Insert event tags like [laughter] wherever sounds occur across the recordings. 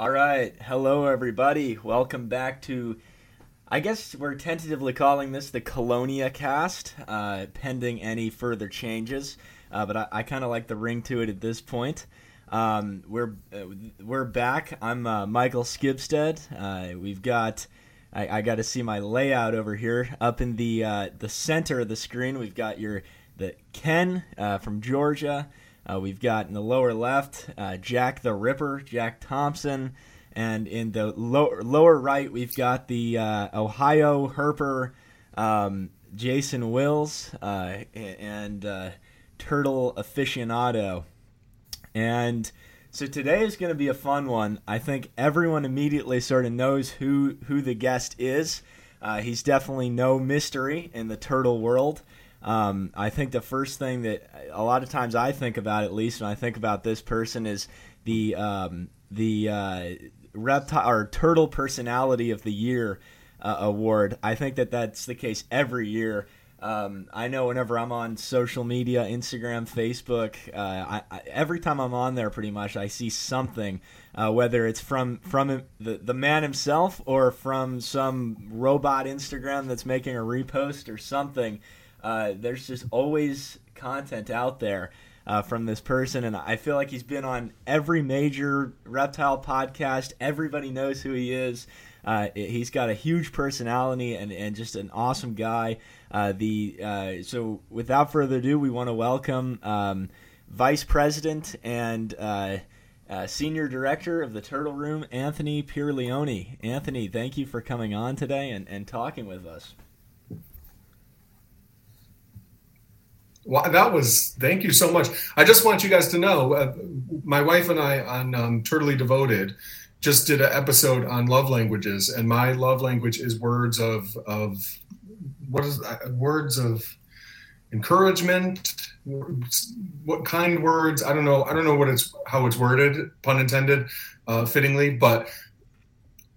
All right. Hello, everybody. Welcome back to, I guess we're tentatively calling this the Chelonia cast, uh, pending any further changes. Uh, but I, I kind of like the ring to it at this point. Um, we're uh, we're back. I'm uh, Michael Skibsted. Uh, we've got I, I got to see my layout over here up in the uh, the center of the screen. We've got your the Ken from Georgia. Uh, we've got in the lower left uh, Jack the Ripper, Jack Thompson, and in the lower lower right we've got the uh, Ohio Herper, um, Jason Wills, uh, and uh, Turtle aficionado, and. So today is going to be a fun one. I think everyone immediately sort of knows who who the guest is. Uh, he's definitely no mystery in the turtle world. Um, I think the first thing that a lot of times I think about, at least when I think about this person, is the um, the uh, reptile or turtle personality of the year uh, award. I think that that's the case every year. Um, I know whenever I'm on social media, Instagram, Facebook, uh, I, I, every time I'm on there, pretty much I see something, uh, whether it's from from the the man himself or from some robot Instagram that's making a repost or something. Uh, there's just always content out there uh, from this person, and I feel like he's been on every major reptile podcast. Everybody knows who he is. Uh, he's got a huge personality and, and just an awesome guy. Uh, the uh, so without further ado, we want to welcome um, Vice President and uh, Senior Director of the Turtle Room, Anthony Pierlioni. Anthony, thank you for coming on today and, and talking with us. That was thank you so much. I just want you guys to know, uh, my wife and I on um, Devoted just did an episode on love languages, and my love language is words of of what is uh, words of encouragement. What kind words? I don't know. I don't know what it's how it's worded, pun intended, uh, fittingly, but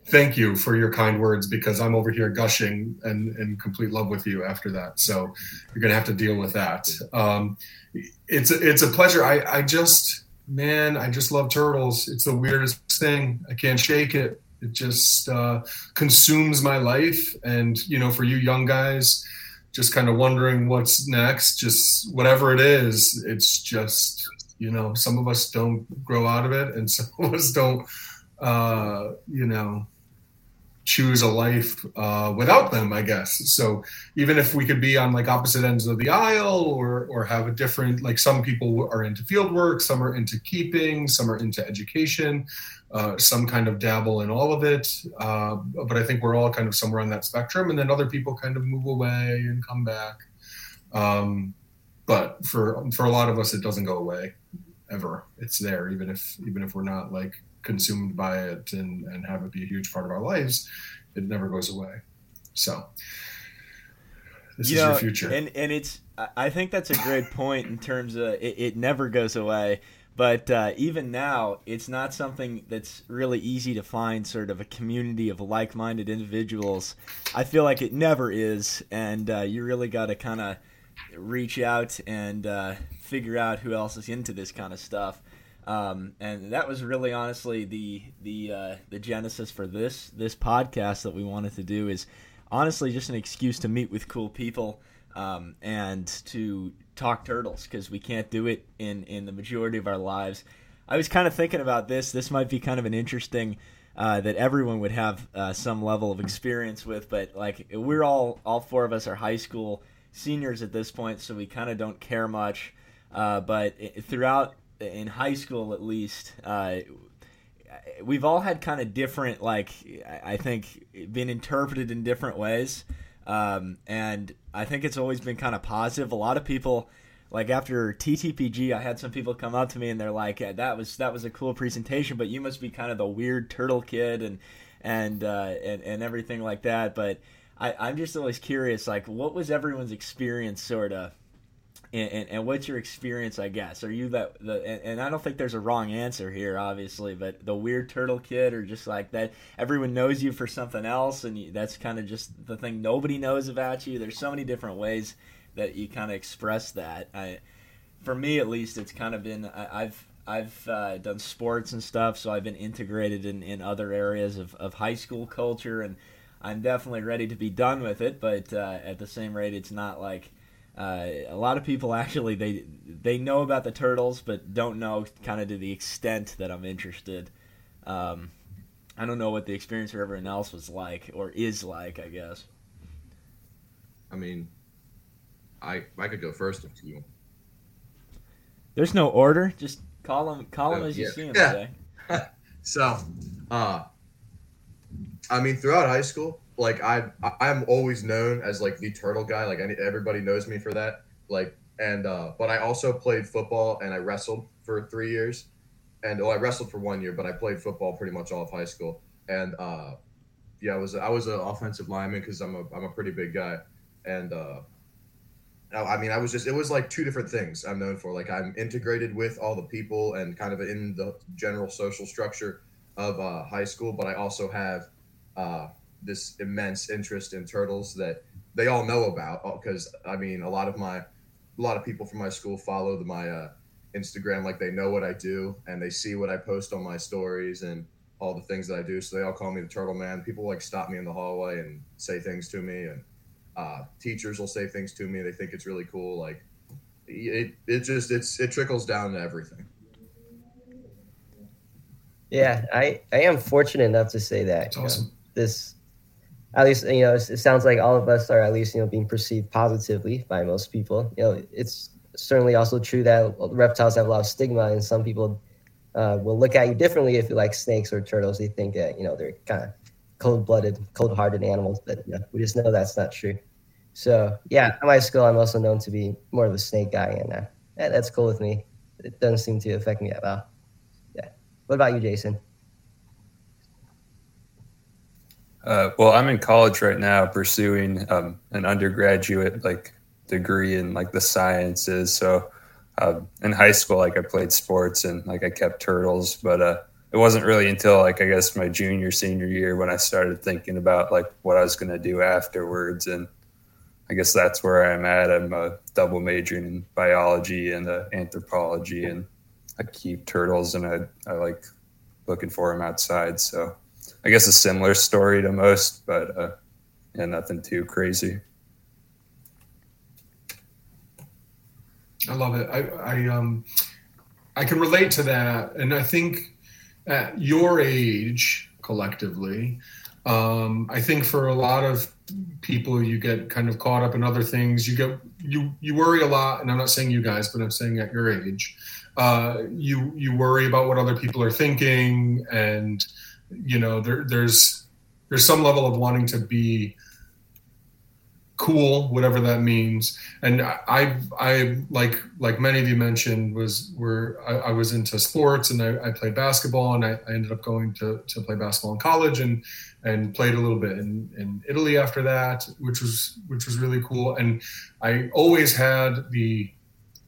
thank you for your kind words because I'm over here gushing and in complete love with you after that. So you're gonna have to deal with that. Um, it's it's a pleasure. I I just man, I just love turtles. It's the weirdest thing. I can't shake it. It just uh, consumes my life. And you know, for you young guys, just kind of wondering what's next, just whatever it is, it's just you know, some of us don't grow out of it, and [laughs] some of us don't uh, you know, choose a life uh, without them, I guess. So even if we could be on like opposite ends of the aisle or or have a different like some people are into field work, some are into keeping, some are into education, uh, some kind of dabble in all of it. Uh, but I think we're all kind of somewhere on that spectrum, and then other people kind of move away and come back. Um, but for for a lot of us, it doesn't go away ever. It's there, even if even if we're not like consumed by it and, and have it be a huge part of our lives, it never goes away. So this you is know, your future. And and it's I think that's a great point in terms of it, it never goes away. But uh, even now, it's not something that's really easy to find. Sort of a community of like-minded individuals. I feel like it never is, and uh, you really got to kind of reach out and uh, figure out who else is into this kind of stuff. Um, and that was really honestly the the uh, the genesis for this this podcast that we wanted to do is honestly just an excuse to meet with cool people um, and to talk turtles because we can't do it in in the majority of our lives. I was kind of thinking about this. This might be kind of an interesting uh, that everyone would have uh, some level of experience with, but like we're all all four of us are high school seniors at this point, so we kind of don't care much. Uh, but throughout in high school at least, uh, we've all had kind of different, like I think, been interpreted in different ways, um, and I think it's always been kind of positive. A lot of people. Like after TTPG, I had some people come up to me and they're like, yeah, "That was that was a cool presentation, but you must be kind of the weird turtle kid and and uh, and, and everything like that." But I, I'm just always curious, like, what was everyone's experience, sort of, and, and, and, what's your experience? I guess are you that the and, and, I don't think there's a wrong answer here, obviously, but the weird turtle kid, or just like that, everyone knows you for something else, and you, that's kind of just the thing nobody knows about you. There's so many different ways that you kind of express that. I, for me, at least, it's kind of been I, I've I've uh, done sports and stuff, so I've been integrated in, in other areas of, of high school culture, and I'm definitely ready to be done with it. But uh, at the same rate, it's not like uh, a lot of people [laughs] actually they they know about the turtles, but don't know kind of to the extent that I'm interested. Um, I don't know what the experience for everyone else was like or is like. I guess. I mean, I I could go first if you. There's no order. Just call them. Call them as you see them yeah. [laughs] so, uh, I mean, throughout high school, like I I'm always known as like the turtle guy. Like I, everybody knows me for that. Like and uh, but I also played football and I wrestled for three years, and oh I wrestled for one year, but I played football pretty much all of high school. And uh, yeah, I was I was an offensive lineman because I'm a I'm a pretty big guy, and uh, I mean I was just it was like two different things I'm known for. Like I'm integrated with all the people and kind of in the general social structure of uh, high school, but I also have uh, this immense interest in turtles that they all know about because uh, I mean a lot of my a lot of people from my school follow the, my uh, Instagram like they know what I do and they see what I post on my stories and all the things that I do so they all call me the turtle man. People like stop me in the hallway and say things to me and uh, teachers will say things to me. They think it's really cool like it, it just it's it trickles down to everything. Yeah I I am fortunate enough to say that awesome. know, this at least you know it sounds like all of us are at least you know being perceived positively by most people. You know it's certainly also true that reptiles have a lot of stigma and some people uh, will look at you differently if you like snakes or turtles. They think that you know they're kind of cold-blooded cold-hearted animals but you know, we just know that's not true. So yeah at my school i'm also known to be more of a snake guy and uh, that's cool with me. It doesn't seem to affect me at all. Yeah. What about you jason Uh, well, I'm in college right now, pursuing um, an undergraduate like degree in like the sciences. So, uh, in high school, like I played sports and like I kept turtles, but uh, it wasn't really until like I guess my junior senior year when I started thinking about like what I was going to do afterwards, and I guess that's where I'm at. I'm a double majoring in biology and uh, anthropology, and I keep turtles and I I like looking for them outside. So I guess a similar story to most, but uh, yeah, nothing too crazy. I love it. I, I um I can relate to that, and I think at your age, collectively, um, I think for a lot of people, you get kind of caught up in other things. You get you you worry a lot, and I'm not saying you guys, but I'm saying at your age, uh, you you worry about what other people are thinking and you know there, there's there's some level of wanting to be cool whatever that means. And i i like like many of you mentioned was where I, I, was into sports and I, I played basketball and I, I, ended up going to, to play basketball in college and and played a little bit in, in italy after that which was which was really cool. And i always had the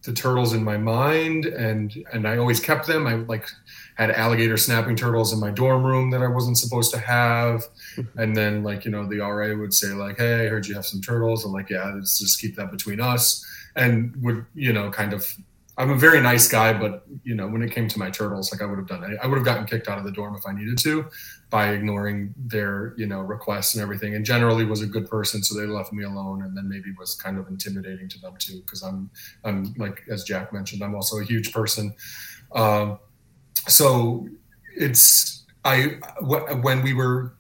the turtles in my mind and and i always kept them. I like had alligator snapping turtles in my dorm room that I wasn't supposed to have. [laughs] And then like, you know, the RA would say like, Hey, I heard you have some turtles. I'm like, yeah, let's just keep that between us. And would, you know, kind of, I'm a very nice guy, but you know, when it came to my turtles, like I would have done it. I would have gotten kicked out of the dorm if I needed to by ignoring their, you know, requests and everything. And generally was a good person. So they left me alone and then maybe was kind of intimidating to them too. Cause I'm, I'm like, as Jack mentioned, I'm also a huge person. Um, so it's I when we were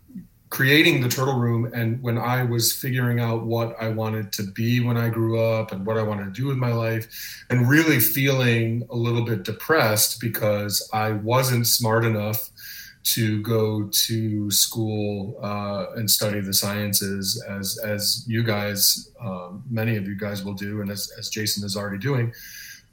creating the turtle room and when I was figuring out what I wanted to be when I grew up and what I wanted to do with my life and really feeling a little bit depressed because I wasn't smart enough to go to school uh, and study the sciences as as you guys um, many of you guys will do and as, as Jason is already doing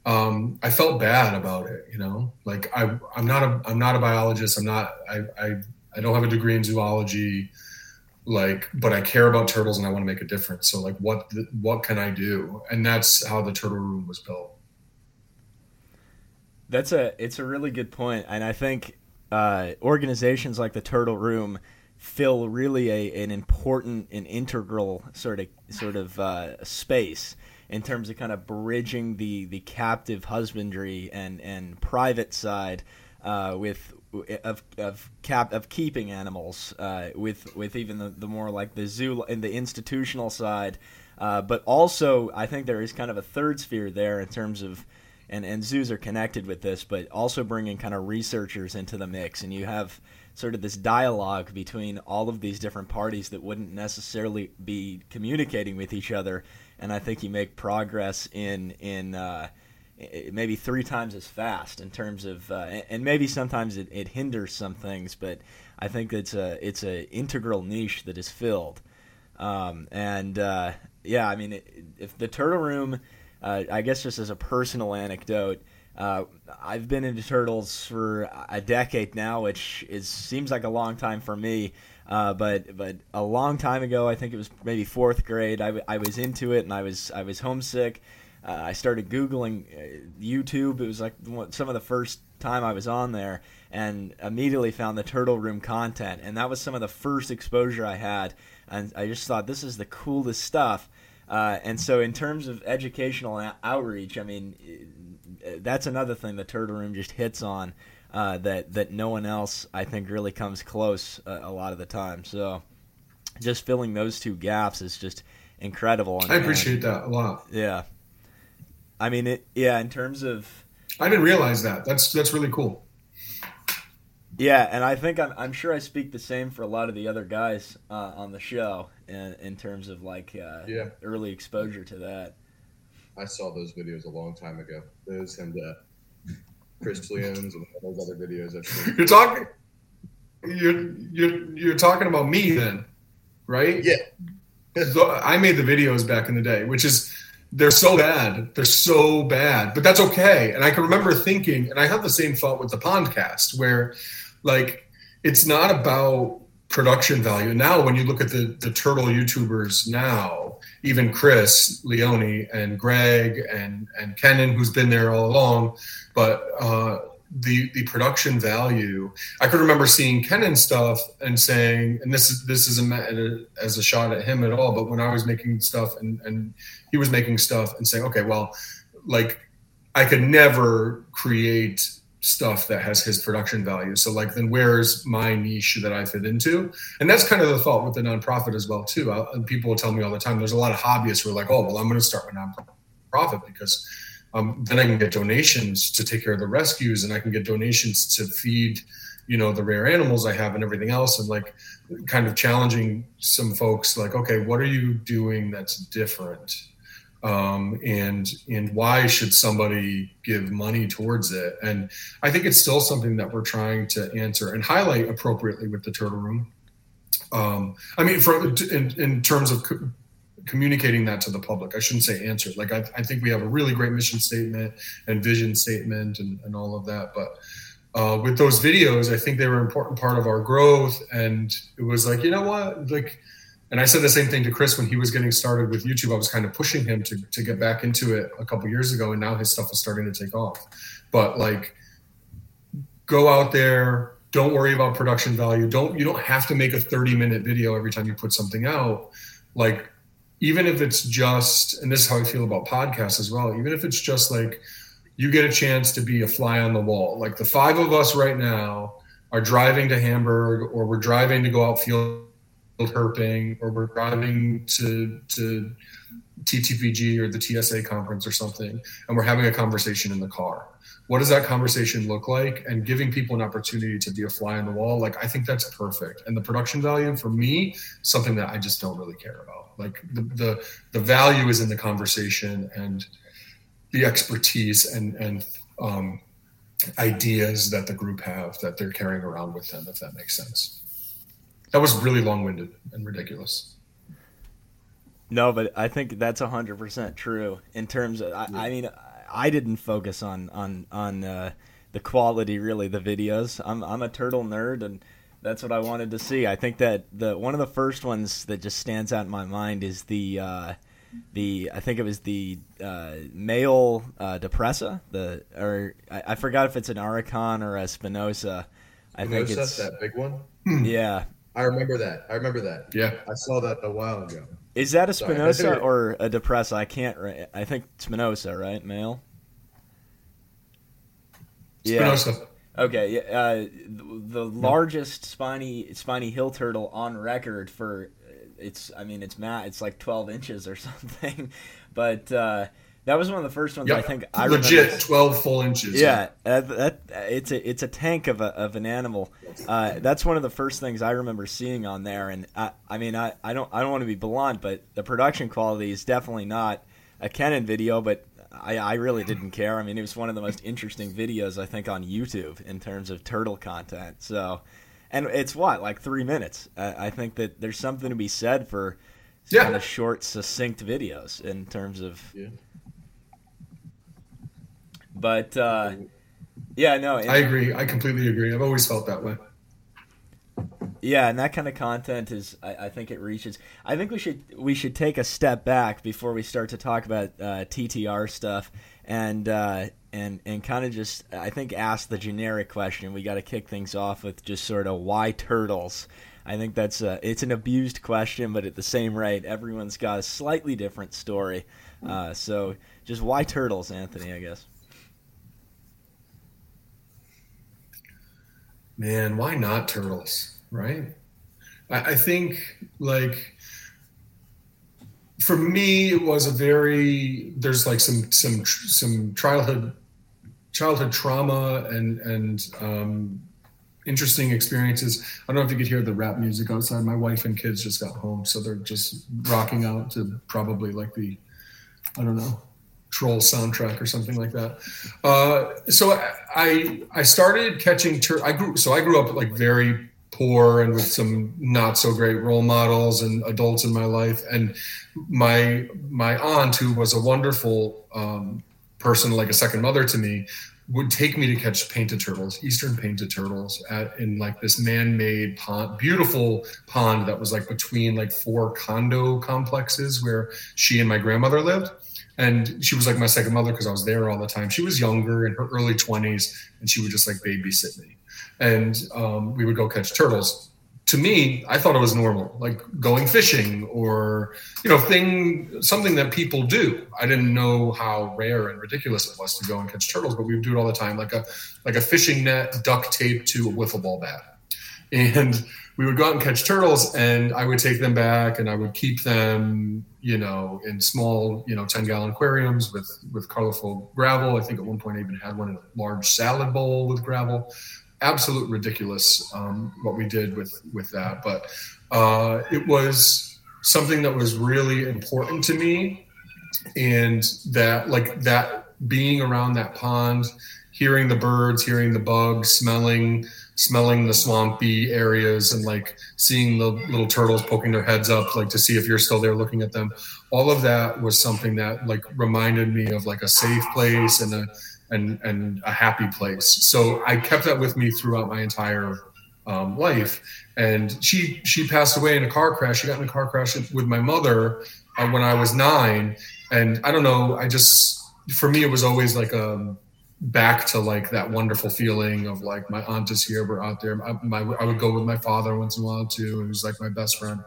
um, I felt bad about it. You know, like I, I'm not a, I'm not a biologist. I'm not, I, I, I don't have a degree in zoology. Like, but I care about turtles and I want to make a difference. So, like, what, what can I do? And that's how the turtle room was built. That's a, it's a really good point, and I think uh, organizations like the Turtle Room fill really a, an important and integral sort of sort of uh, space in terms of kind of bridging the the captive husbandry and and private side uh, with of of cap of keeping animals uh, with with even the, the more like the zoo and the institutional side, uh, but also I think there is kind of a third sphere there in terms of. And, and zoos are connected with this, but also bringing kind of researchers into the mix, and you have sort of this dialogue between all of these different parties that wouldn't necessarily be communicating with each other. And I think you make progress in in uh, maybe three times as fast in terms of, uh, and maybe sometimes it, it, hinders some things, but I think it's a it's a integral niche that is filled. Um, and uh, yeah, I mean, if the Turtle Room, uh, I guess just as a personal anecdote. Uh, I've been into turtles for a decade now, which is seems like a long time for me. Uh, but but a long time ago, I think it was maybe fourth grade. I, I was into it, and I was I was homesick. Uh, I started googling uh, YouTube. It was like some of the first time I was on there, and immediately found the Turtle Room content, and that was some of the first exposure I had. And I just thought this is the coolest stuff. Uh, and so, in terms of educational outreach, I mean, that's another thing the Turtle Room just hits on uh, that that no one else I think really comes close uh, a lot of the time. So just filling those two gaps is just incredible. And, I appreciate that a lot. Yeah, I mean it. Yeah, in terms of, I didn't realize that. That's that's really cool. Yeah, and I think I'm, I'm sure I speak the same for a lot of the other guys uh, on the show in, in terms of like uh, yeah. early exposure to that. I saw those videos a long time ago. Those and uh, Chris and all those other videos. I've. You're talking. You're you're you're talking about me then, right? Yeah. I made the videos back in the day, which is they're so bad. They're so bad, but that's okay. And I can remember thinking, and I have the same thought with the podcast, where like it's not about production value. Now, when you look at the the turtle YouTubers now, even Chris Leone and Greg and and Kenan, who's been there all along, but uh, the the production value. I could remember seeing Kenan stuff and saying, and this is this isn't as a shot at him at all, but when I was making stuff and and he was making stuff and saying, okay, well, like I could never create stuff that has his production value. So like, then where's my niche that I fit into? And that's kind of the thought with the nonprofit as well too. Uh, and people will tell me all the time. There's a lot of hobbyists who are like, oh, well, I'm going to start my nonprofit because um, then I can get donations to take care of the rescues, and I can get donations to feed, you know, the rare animals I have and everything else. And like, kind of challenging some folks, like, okay, what are you doing that's different? Um, and and why should somebody give money towards it? And I think it's still something that we're trying to answer and highlight appropriately with the Turtle Room. Um, I mean, for in, in terms of co- communicating that to the public, I shouldn't say answer. Like I, I, think we have a really great mission statement and vision statement and, and all of that, but. Uh, with those videos, I think they were an important part of our growth. And it was like, you know what? Like, and I said the same thing to Chris when he was getting started with YouTube. I was kind of pushing him to, to get back into it a couple years ago, and now his stuff is starting to take off. But like, go out there. Don't worry about production value. Don't you don't have to make a 30 minute video every time you put something out. Like, even if it's just, and this is how I feel about podcasts as well. Even if it's just like you get a chance to be a fly on the wall. Like the five of us right now are driving to Hamburg, or we're driving to go out field herping or we're driving to to TTPG or the TSA conference or something, and we're having a conversation in the car. What does that conversation look like? And giving people an opportunity to be a fly on the wall, like I think that's perfect. And the production value for me, something that I just don't really care about. Like the the, the value is in the conversation and the expertise and and um, ideas that the group have that they're carrying around with them, if that makes sense. That was really long-winded and ridiculous. No, but I think that's hundred percent true. In terms of, I, yeah. I, mean, I didn't focus on on on uh, the quality really the videos. I'm I'm a turtle nerd, and that's what I wanted to see. I think that the one of the first ones that just stands out in my mind is the uh, the I think it was the uh, male uh, Depressa. The or I, I, forgot if it's an Auricon or a Spinosa. I Spinosa, think it's that big one. Yeah, I remember that. I remember that. Yeah. I saw that a while ago. Is that a Sorry, Spinosa think- or a Depressa? I can't. ri- I think Spinosa, right? Male. Yeah. Okay. Yeah. Uh, the, the largest spiny spiny hill turtle on record for it's. I mean, it's mat. It's like twelve inches or [laughs] something. But uh, that was one of the first ones I think I legit remember. twelve full inches. Yeah, uh, that it's a it's a tank of a of an animal. Uh, that's one of the first things I remember seeing on there, and I, I mean I, I don't I don't want to be blunt, but the production quality is definitely not a Kenan video, but I, I really didn't care. I mean, it was one of the most interesting videos I think on YouTube in terms of turtle content. So, and it's what like three minutes. Uh, I think that there's something to be said for Yeah. kind of short, succinct videos in terms of Yeah. But uh, yeah, no, I agree. I completely agree. I've always felt that way. yeah, and that kind of content is, I, I think it reaches. I think we should we should take a step back before we start to talk about uh, TTR stuff and uh, and and kind of just I think ask the generic question. We got to kick things off with just sort of why turtles. I think that's a, it's an abused question, but at the same rate, everyone's got a slightly different story. Uh, so, just why turtles, Anthony? I guess. Man, why not turtles? Right? I, I think like for me it was a very there's like some some some childhood childhood trauma and and um, interesting experiences. I don't know if you could hear the rap music outside. My wife and kids just got home, so they're just rocking out to probably like the I don't know troll soundtrack or something like that. Uh, so I I started catching tur- I grew so I grew up like very poor and with some not so great role models and adults in my life and my my aunt who was a wonderful um, person like a second mother to me would take me to catch painted turtles eastern painted turtles at, in like this man-made pond beautiful pond that was like between like four condo complexes where she and my grandmother lived and she was like my second mother because I was there all the time. She was younger in her early 20s, and she would just like babysit me, and um, we would go catch turtles. To me, I thought it was normal, like going fishing or you know thing something that people do. I didn't know how rare and ridiculous it was to go and catch turtles, but we would do it all the time, like a like a fishing net duct taped to a wiffle ball bat, and we would go out and catch turtles and I would take them back and I would keep them, you know, in small, you know, 10 gallon aquariums with, with colorful gravel. I think at one point I even had one in a large salad bowl with gravel. Absolute ridiculous um, what we did with, with that. But uh, it was something that was really important to me. And that, like, that being around that pond, hearing the birds, hearing the bugs, smelling, smelling the swampy areas and like seeing the little turtles poking their heads up like to see if you're still there looking at them. All of that was something that like reminded me of like a safe place and a and and a happy place. So i kept that with me throughout my entire um, life. And she she passed away in a car crash. She got in a car crash with my mother uh, when i was nine. And i don't know i just for me it was always like a back to like that wonderful feeling of like my aunt is here, we're out there. I, my, I would go with my father once in a while too, who's like my best friend,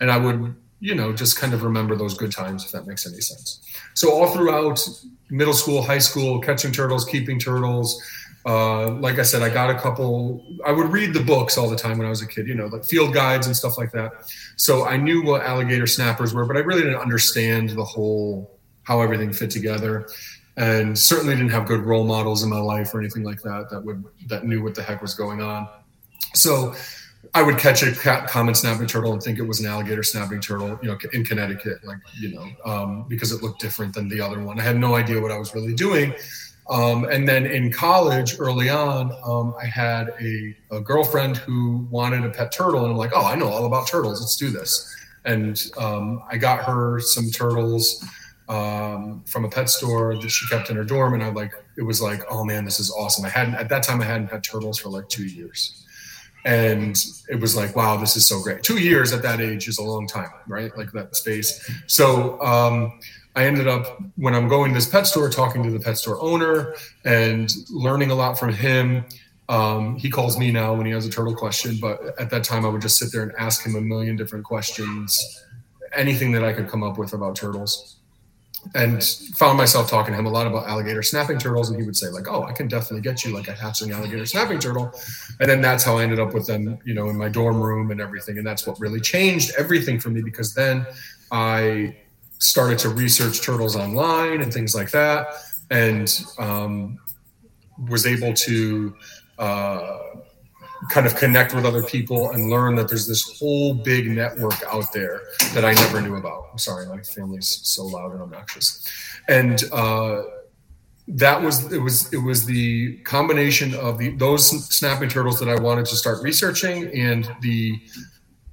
and I would you know just kind of remember those good times if that makes any sense. So all throughout middle school, high school, catching turtles, keeping turtles. Uh, like I said, I got a couple. I would read the books all the time when I was a kid, you know, like field guides and stuff like that. So I knew what alligator snappers were, but I really didn't understand the whole how everything fit together and certainly didn't have good role models in my life or anything like that that would that knew what the heck was going on. So I would catch a common snapping turtle and think it was an alligator snapping turtle, you know, in Connecticut, like you know, um, because it looked different than the other one. I had no idea what I was really doing. Um, and then in college, early on, um, I had a, a, girlfriend who wanted a pet turtle, and I'm like, oh, I know all about turtles. Let's do this. And um, I got her some turtles um, from a pet store that she kept in her dorm, and I like it was like, oh man, this is awesome. I hadn't at that time I hadn't had turtles for like two years, and it was like, wow, this is so great. Two years at that age is a long time, right? Like that space. So um, I ended up when I'm going to this pet store, talking to the pet store owner and learning a lot from him. Um, he calls me now when he has a turtle question, but at that time I would just sit there and ask him a million different questions anything that I could come up with about turtles. And found myself talking to him a lot about alligator snapping turtles, and he would say like, "Oh, I can definitely get you like a hatchling alligator snapping turtle," and then that's how I ended up with them, you know, in my dorm room and everything, and that's what really changed everything for me because then I started to research turtles online and things like that, and um, was able to uh, kind of connect with other people and learn that there's this whole big network out there that I never knew about. I'm sorry, my family's so loud and obnoxious, and uh, that was it was it was the combination of the those snapping turtles that I wanted to start researching and the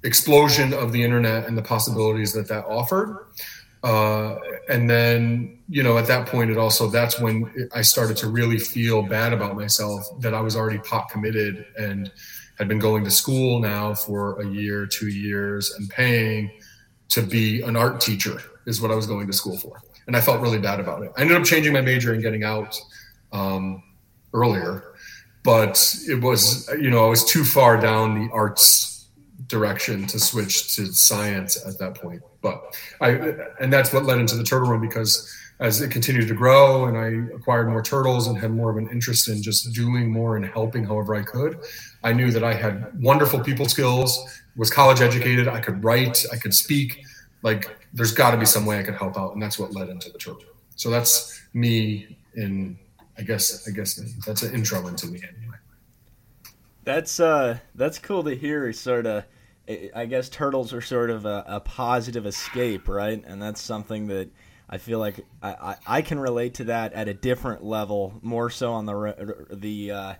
explosion of the internet and the possibilities that that offered. Uh, and then, you know, at that point, it also that's when I started to really feel bad about myself that I was already pot committed and had been going to school now for a year, two years, and paying to be an art teacher is what I was going to school for. And I felt really bad about it. I ended up changing my major and getting out um, earlier, but it was, you know, I was too far down the arts direction to switch to science at that point. But I, and that's what led into the turtle room because as it continued to grow and I acquired more turtles and had more of an interest in just doing more and helping however I could, I knew that I had wonderful people skills, was college educated, I could write, I could speak. Like there's got to be some way I could help out, and that's what led into the turtle. So that's me in, I guess, I guess that's an intro into me anyway. That's uh, that's cool to hear. Sort of I guess turtles are sort of a, a, positive escape, right? And that's something that I feel like I, I, I, can relate to that at a different level, more so on the the. Uh,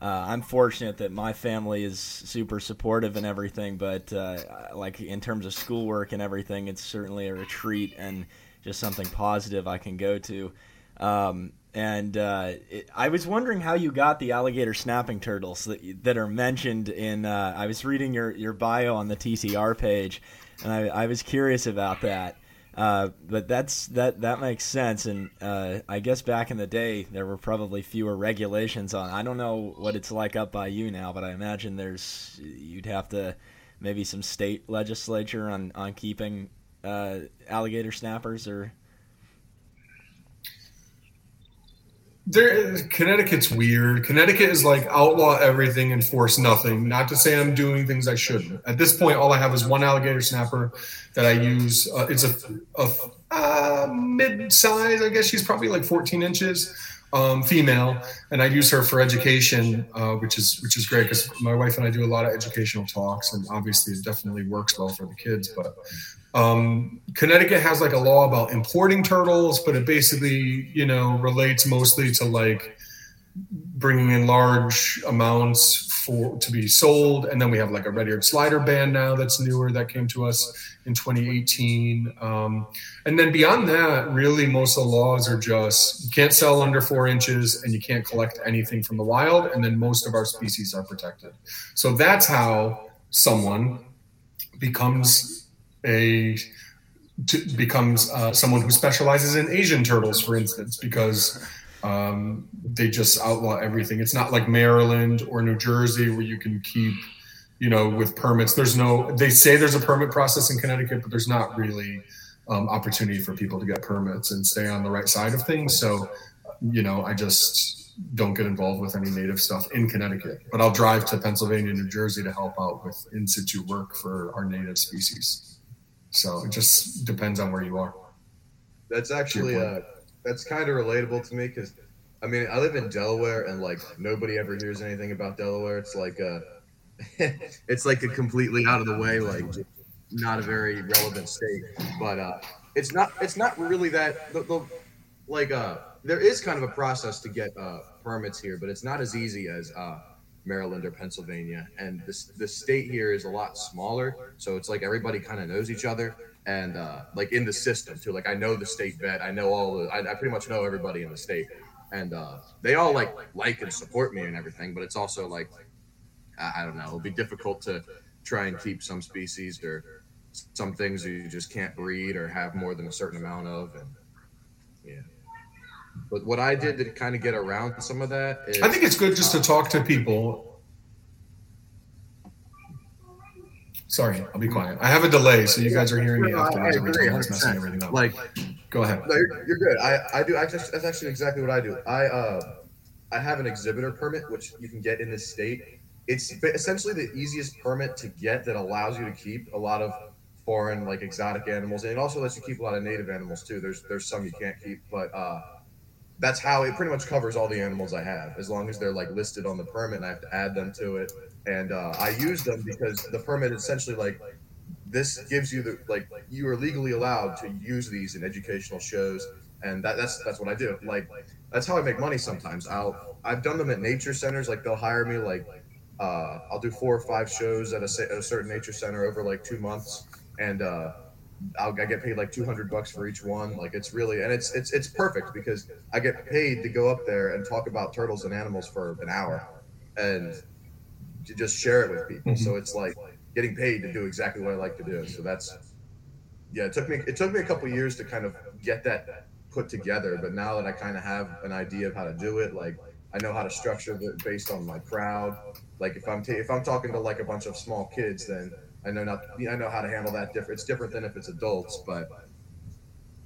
uh, I'm fortunate that my family is super supportive and everything, but uh, like in terms of schoolwork and everything, it's certainly a retreat and just something positive I can go to. Um, and uh, it, I was wondering how you got the alligator snapping turtles that, that are mentioned in. Uh, I was reading your, your bio on the TTR page, and I, I was curious about that. Uh, but that's that that makes sense, and uh, I guess back in the day there were probably fewer regulations on. I don't know what it's like up by you now, but I imagine there's you'd have to maybe some state legislature on on keeping uh, alligator snappers or there connecticut's weird. Connecticut is like outlaw everything and force nothing. Not to say i'm doing things i shouldn't. At this point all i have is one alligator snapper that i use uh, it's a, a uh, mid-size i guess she's probably like 14 inches um, female and i use her for education uh, which is which is great because my wife and i do a lot of educational talks and obviously it definitely works well for the kids but um, Connecticut has like a law about importing turtles, but it basically, you know, relates mostly to like bringing in large amounts for to be sold. And then we have like a red-eared slider ban now that's newer that came to us in 2018. Um, and then beyond that, really most of the laws are just you can't sell under four inches and you can't collect anything from the wild. And then most of our species are protected. So that's how someone becomes a becomes uh, someone who specializes in Asian turtles, for instance, because um, they just outlaw everything. It's not like Maryland or New Jersey where you can keep, you know, with permits. There's no. They say there's a permit process in Connecticut, but there's not really um, opportunity for people to get permits and stay on the right side of things. So, you know, I just don't get involved with any native stuff in Connecticut, but I'll drive to Pennsylvania, New Jersey to help out with in situ work for our native species. So it just depends on where you are. That's actually uh, that's kind of relatable to me because I mean I live in Delaware and like nobody ever hears anything about Delaware. It's like a [laughs] it's like a completely out of the way, like not a very relevant state. But uh, it's not it's not really that the, the like uh there is kind of a process to get uh, permits here, but it's not as easy as uh, Maryland or Pennsylvania. And this the state here is a lot smaller, so it's like everybody kind of knows each other and uh, like in the system too. Like I know the state vet, I know all the, I, I pretty much know everybody in the state, and uh, they all like like and support me and everything. But it's also like I, don't know, it'll be difficult to try and keep some species or some things you just can't breed or have more than a certain amount of, and. But what I did to kind of get around some of that is, I think it's good just to talk to people. Sorry, I'll be quiet. I have a delay, so you guys are hearing me No, I- afterwards I every agree, time I was messing everything up. Like, Go ahead. no, you're, you're good. I, I do. I just, that's actually exactly what I do. I uh, I have an exhibitor permit, which you can get in this state. It's essentially the easiest permit to get that allows you to keep a lot of foreign, like exotic animals, and it also lets you keep a lot of native animals too. There's there's some you can't keep, but uh, that's how it pretty much covers all the animals I have, as long as they're like listed on the permit, and I have to add them to it. And uh, I use them because the permit essentially like this gives you the like you are legally allowed to use these in educational shows and that, that's that's what i do. Like that's how i make money sometimes. I'll i've done them at nature centers like they'll hire me like uh, i'll do four or five shows at a, at a certain nature center over like two months. And uh, I'll, I get paid like 200 bucks for each one like it's really and it's it's it's perfect because i get paid to go up there and talk about turtles and animals for an hour and to just share it with people mm-hmm. so it's like getting paid to do exactly what I like to do. So that's yeah. It took me it took me a couple years to kind of get that put together, but now that I kind of have an idea of how to do it, like I know how to structure it based on my crowd. Like if I'm ta- if I'm talking to like a bunch of small kids, then I know not I know how to handle that different. It's different than if it's adults, but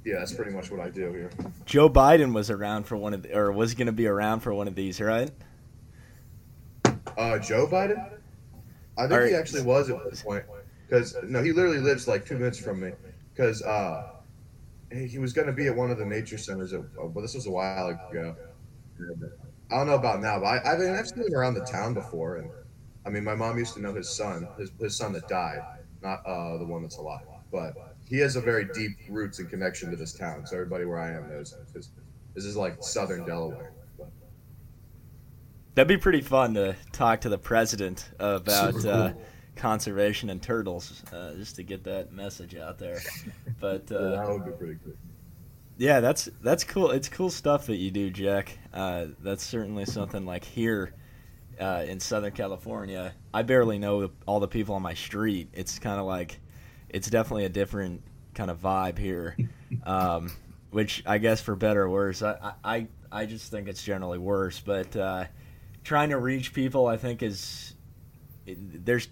yeah, that's pretty much what I do here. Joe Biden was around for one of, the, or was going to be around for one of these, right? Uh, Joe Biden. I think All he actually was at this point because no, he literally lives like two minutes from me. Because uh, he, he was going to be at one of the nature centers. At, well, this was a while ago. I don't know about now, but I, I've seen him around the town before, and I mean, my mom used to know his son, his, his son that died, not uh, the one that's alive, but he has a very deep roots and connection to this town. So everybody where I am knows him because this is like southern Delaware. That'd be pretty fun to talk to the president about Super uh, conservation and turtles, uh, just to get that message out there. But [laughs] yeah, uh, that would be pretty good. yeah, that's that's cool. It's cool stuff that you do, Jack. Uh, that's certainly something like here uh, in Southern California. I barely know all the people on my street. It's kind of like it's definitely a different kind of vibe here, [laughs] um, which I guess for better or worse. I, I I just think it's generally worse, but uh, trying to reach people, I think is there's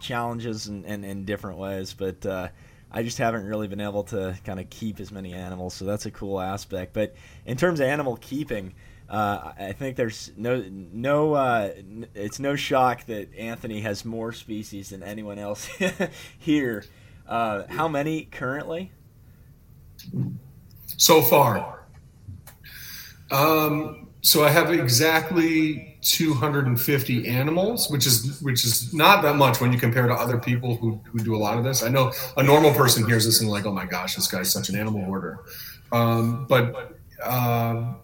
challenges in, in, in different ways, but uh, I just haven't really been able to kind of keep as many animals, so that's a cool aspect. But in terms of animal keeping, uh, I think there's no no uh, it's no shock that Anthony has more species than anyone else [laughs] here. Uh, how many currently? So far. Um, so I have exactly 250 animals, which is which is not that much when you compare to other people who, who do a lot of this. I know a normal person hears this and like, oh my gosh, this guy's such an animal hoarder. Um, but um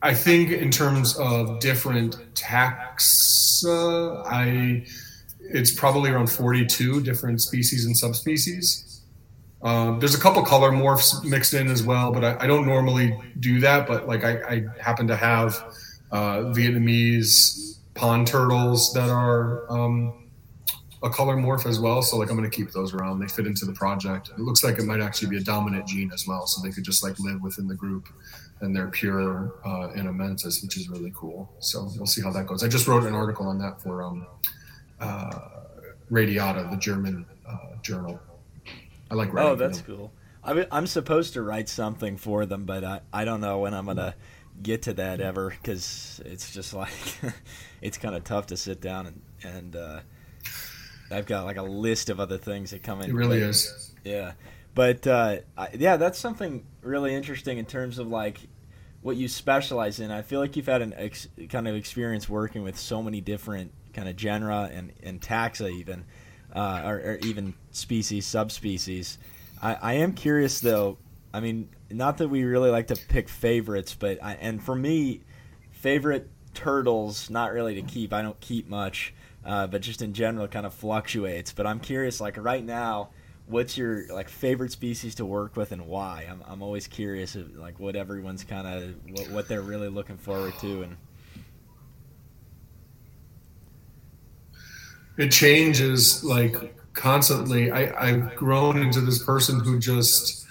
I think in terms of different taxa, I it's probably around 42 different species and subspecies. Um, there's a couple color morphs mixed in as well, but I, I don't normally do that. But like I, I happen to have uh, Vietnamese pond turtles that are um, a color morph as well. So like I'm going to keep those around. They fit into the project. It looks like it might actually be a dominant gene as well, so they could just like live within the group, and they're pure uh, annamensis, which is really cool. So we'll see how that goes. I just wrote an article on that for um, uh, Radiata, the German uh, journal. I like writing. Oh, that's cool. I I'm supposed to write something for them, but I, I don't know when I'm gonna get to that ever because it's just like [laughs] it's kind of tough to sit down and and uh, I've got like a list of other things that come in. It really is. Yeah, but uh, I, yeah, that's something really interesting in terms of like what you specialize in. I feel like you've had an ex- kind of experience working with so many different kind of genera and, and taxa even, uh, or, or even species, subspecies. I, I am curious though. I mean, not that we really like to pick favorites, but I, and for me, favorite turtles not really to keep. I don't keep much, uh, but just in general, kind of fluctuates. But I'm curious, like right now, what's your like favorite species to work with and why? I'm, I'm always curious of like what everyone's kind of what, what they're really looking forward to and it changes like constantly. I, I've grown into this person who just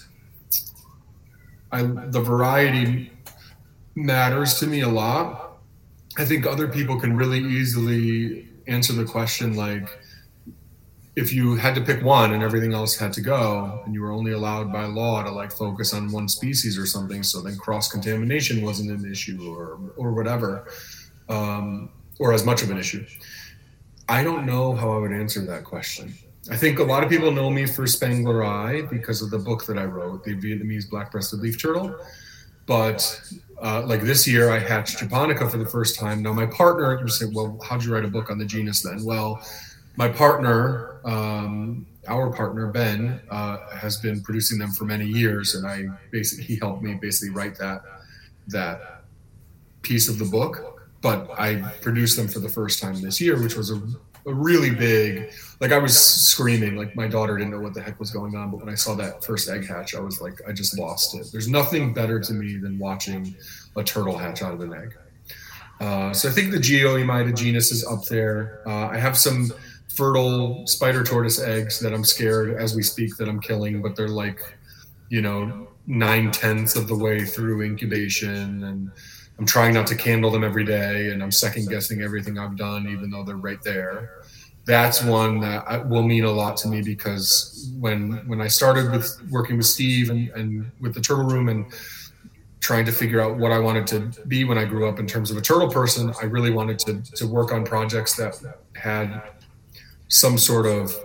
I the variety matters to me a lot. I think other people can really easily answer the question like if you had to pick one and everything else had to go, and you were only allowed by law to like focus on one species or something, so then cross contamination wasn't an issue or or whatever, um, or as much of an issue. I don't know how I would answer that question. I think a lot of people know me for Spengleri because of the book that I wrote, the Vietnamese black-breasted leaf turtle. But uh, like this year, I hatched Japonica for the first time. Now my partner, you say, well, how'd you write a book on the genus then? Well, my partner, um, our partner Ben, uh, has been producing them for many years, and I basically he helped me basically write that that piece of the book. But I produced them for the first time this year, which was a, a really big. Like I was screaming, like my daughter didn't know what the heck was going on. But when I saw that first egg hatch, I was like, I just lost it. There's nothing better to me than watching a turtle hatch out of an egg. Uh, so I think the Geoemyda genus is up there. Uh, I have some fertile spider tortoise eggs that I'm scared as we speak that I'm killing, but they're like, you know, nine tenths of the way through incubation, and I'm trying not to candle them every day, and I'm second guessing everything I've done, even though they're right there. That's one that uh, will mean a lot to me because when when I started with working with Steve and, and with the Turtle Room and trying to figure out what I wanted to be when I grew up in terms of a turtle person, I really wanted to to work on projects that had some sort of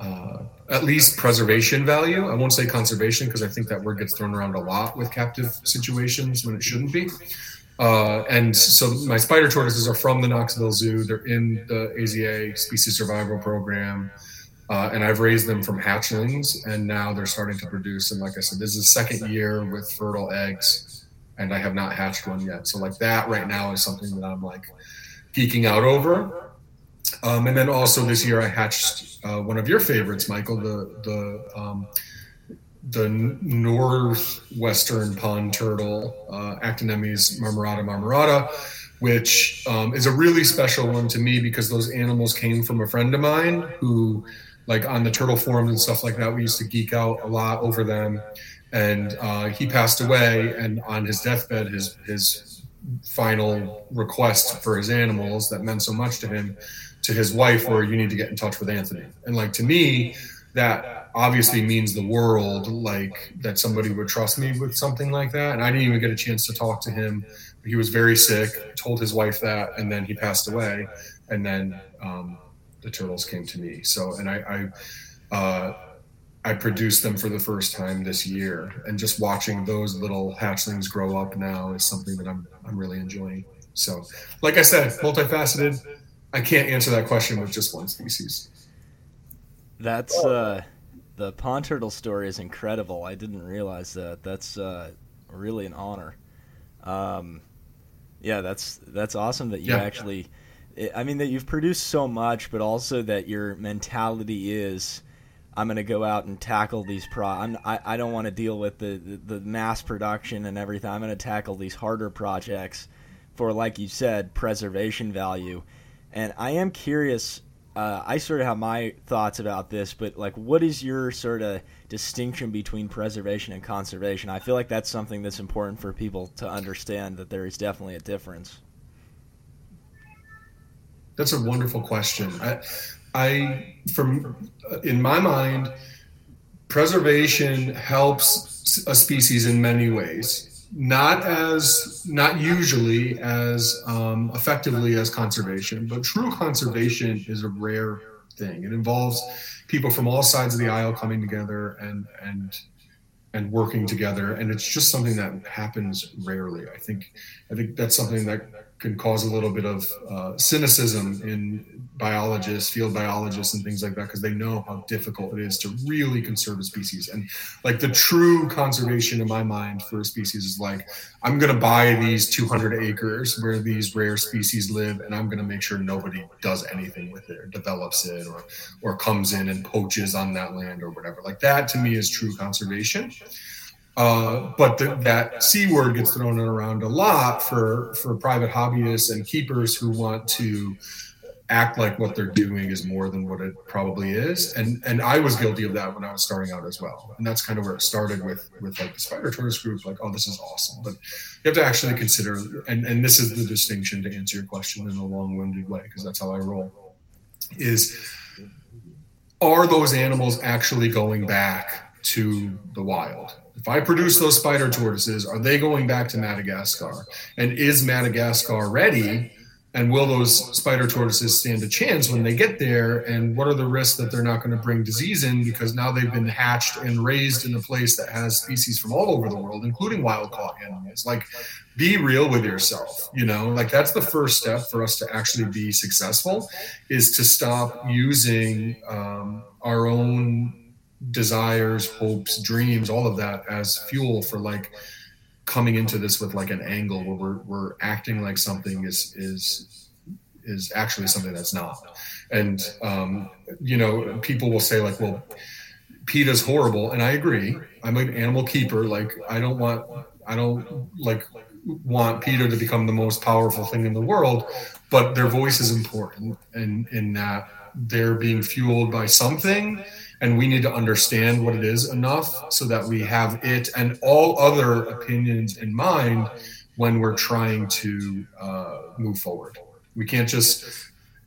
uh, at least preservation value. I won't say conservation because I think that word gets thrown around a lot with captive situations when it shouldn't be. Uh, and so my spider tortoises are from the Knoxville Zoo. They're in the AZA species survival program. Uh, and I've raised them from hatchlings, and now they're starting to produce. And like I said, this is the second year with fertile eggs, and I have not hatched one yet. So like that right now is something that I'm like geeking out over. Um, and then also this year I hatched uh, one of your favorites, Michael, the the um, the northwestern pond turtle, uh, Actinemys marmorata marmorata, which um, is a really special one to me because those animals came from a friend of mine who, like on the turtle forums and stuff like that, we used to geek out a lot over them. And uh, he passed away, and on his deathbed, his his final request for his animals that meant so much to him to his wife where you need to get in touch with Anthony. And like to me, that obviously means the world, like that somebody would trust me with something like that. And I didn't even get a chance to talk to him. He was very sick, told his wife that, and then he passed away. And then um, the turtles came to me. So, and I, I, uh, I produced them for the first time this year, and just watching those little hatchlings grow up now is something that I'm I'm really enjoying. So, like I said, multifaceted, I can't answer that question with just one species. That's uh, the pond turtle story is incredible. I didn't realize that. That's uh, really an honor. Um, yeah, that's that's awesome that you yeah. actually. I mean that you've produced so much, but also that your mentality is, I'm going to go out and tackle these pro. I'm, I I don't want to deal with the, the the mass production and everything. I'm going to tackle these harder projects for, like you said, preservation value and I am curious. Uh, I sort of have my thoughts about this, but like, what is your sort of distinction between preservation and conservation? I feel like that's something that's important for people to understand that there is definitely a difference. That's a wonderful question. I, I from in my mind, preservation helps a species in many ways not as not usually as um, effectively as conservation but true conservation is a rare thing. It involves people from all sides of the aisle coming together and and and working together and it's just something that happens rarely. I think i think that's something that can cause a little bit of uh, cynicism in biologists, field biologists, and things like that because they know how difficult it is to really conserve a species. And like the true conservation in my mind for a species is like, I'm going to buy these 200 acres where these rare species live, and I'm going to make sure nobody does anything with it or develops it or, or comes in and poaches on that land or whatever. Like that to me is true conservation. Uh, but the, that c word gets thrown around a lot for for private hobbyists and keepers who want to act like what they're doing is more than what it probably is. And and i was guilty of that when i was starting out as well. And that's kind of where it started with with like the spider tortoise group like oh this is awesome. But you have to actually consider and and this is the distinction to answer your question in a long-winded way because that's how i roll is are those animals actually going back to the wild? If I produce those spider tortoises, are they going back to Madagascar? And is Madagascar ready? And will those spider tortoises stand a chance when they get there? And what are the risks that they're not going to bring disease in because now they've been hatched and raised in a place that has species from all over the world, including wild caught animals? Like, be real with yourself. You know, like that's the first step for us to actually be successful is to stop using um, our own desires, hopes, dreams, all of that as fuel for like coming into this with like an angle where we're, we're acting like something is is is actually something that's not. And um, you know people will say like well PETA's horrible and i agree. I'm an animal keeper. Like i don't want i don't like want PETA to become the most powerful thing in the world but their voice is important and in that they're being fueled by something and we need to understand what it is enough so that we have it and all other opinions in mind when we're trying to uh, move forward. We can't just,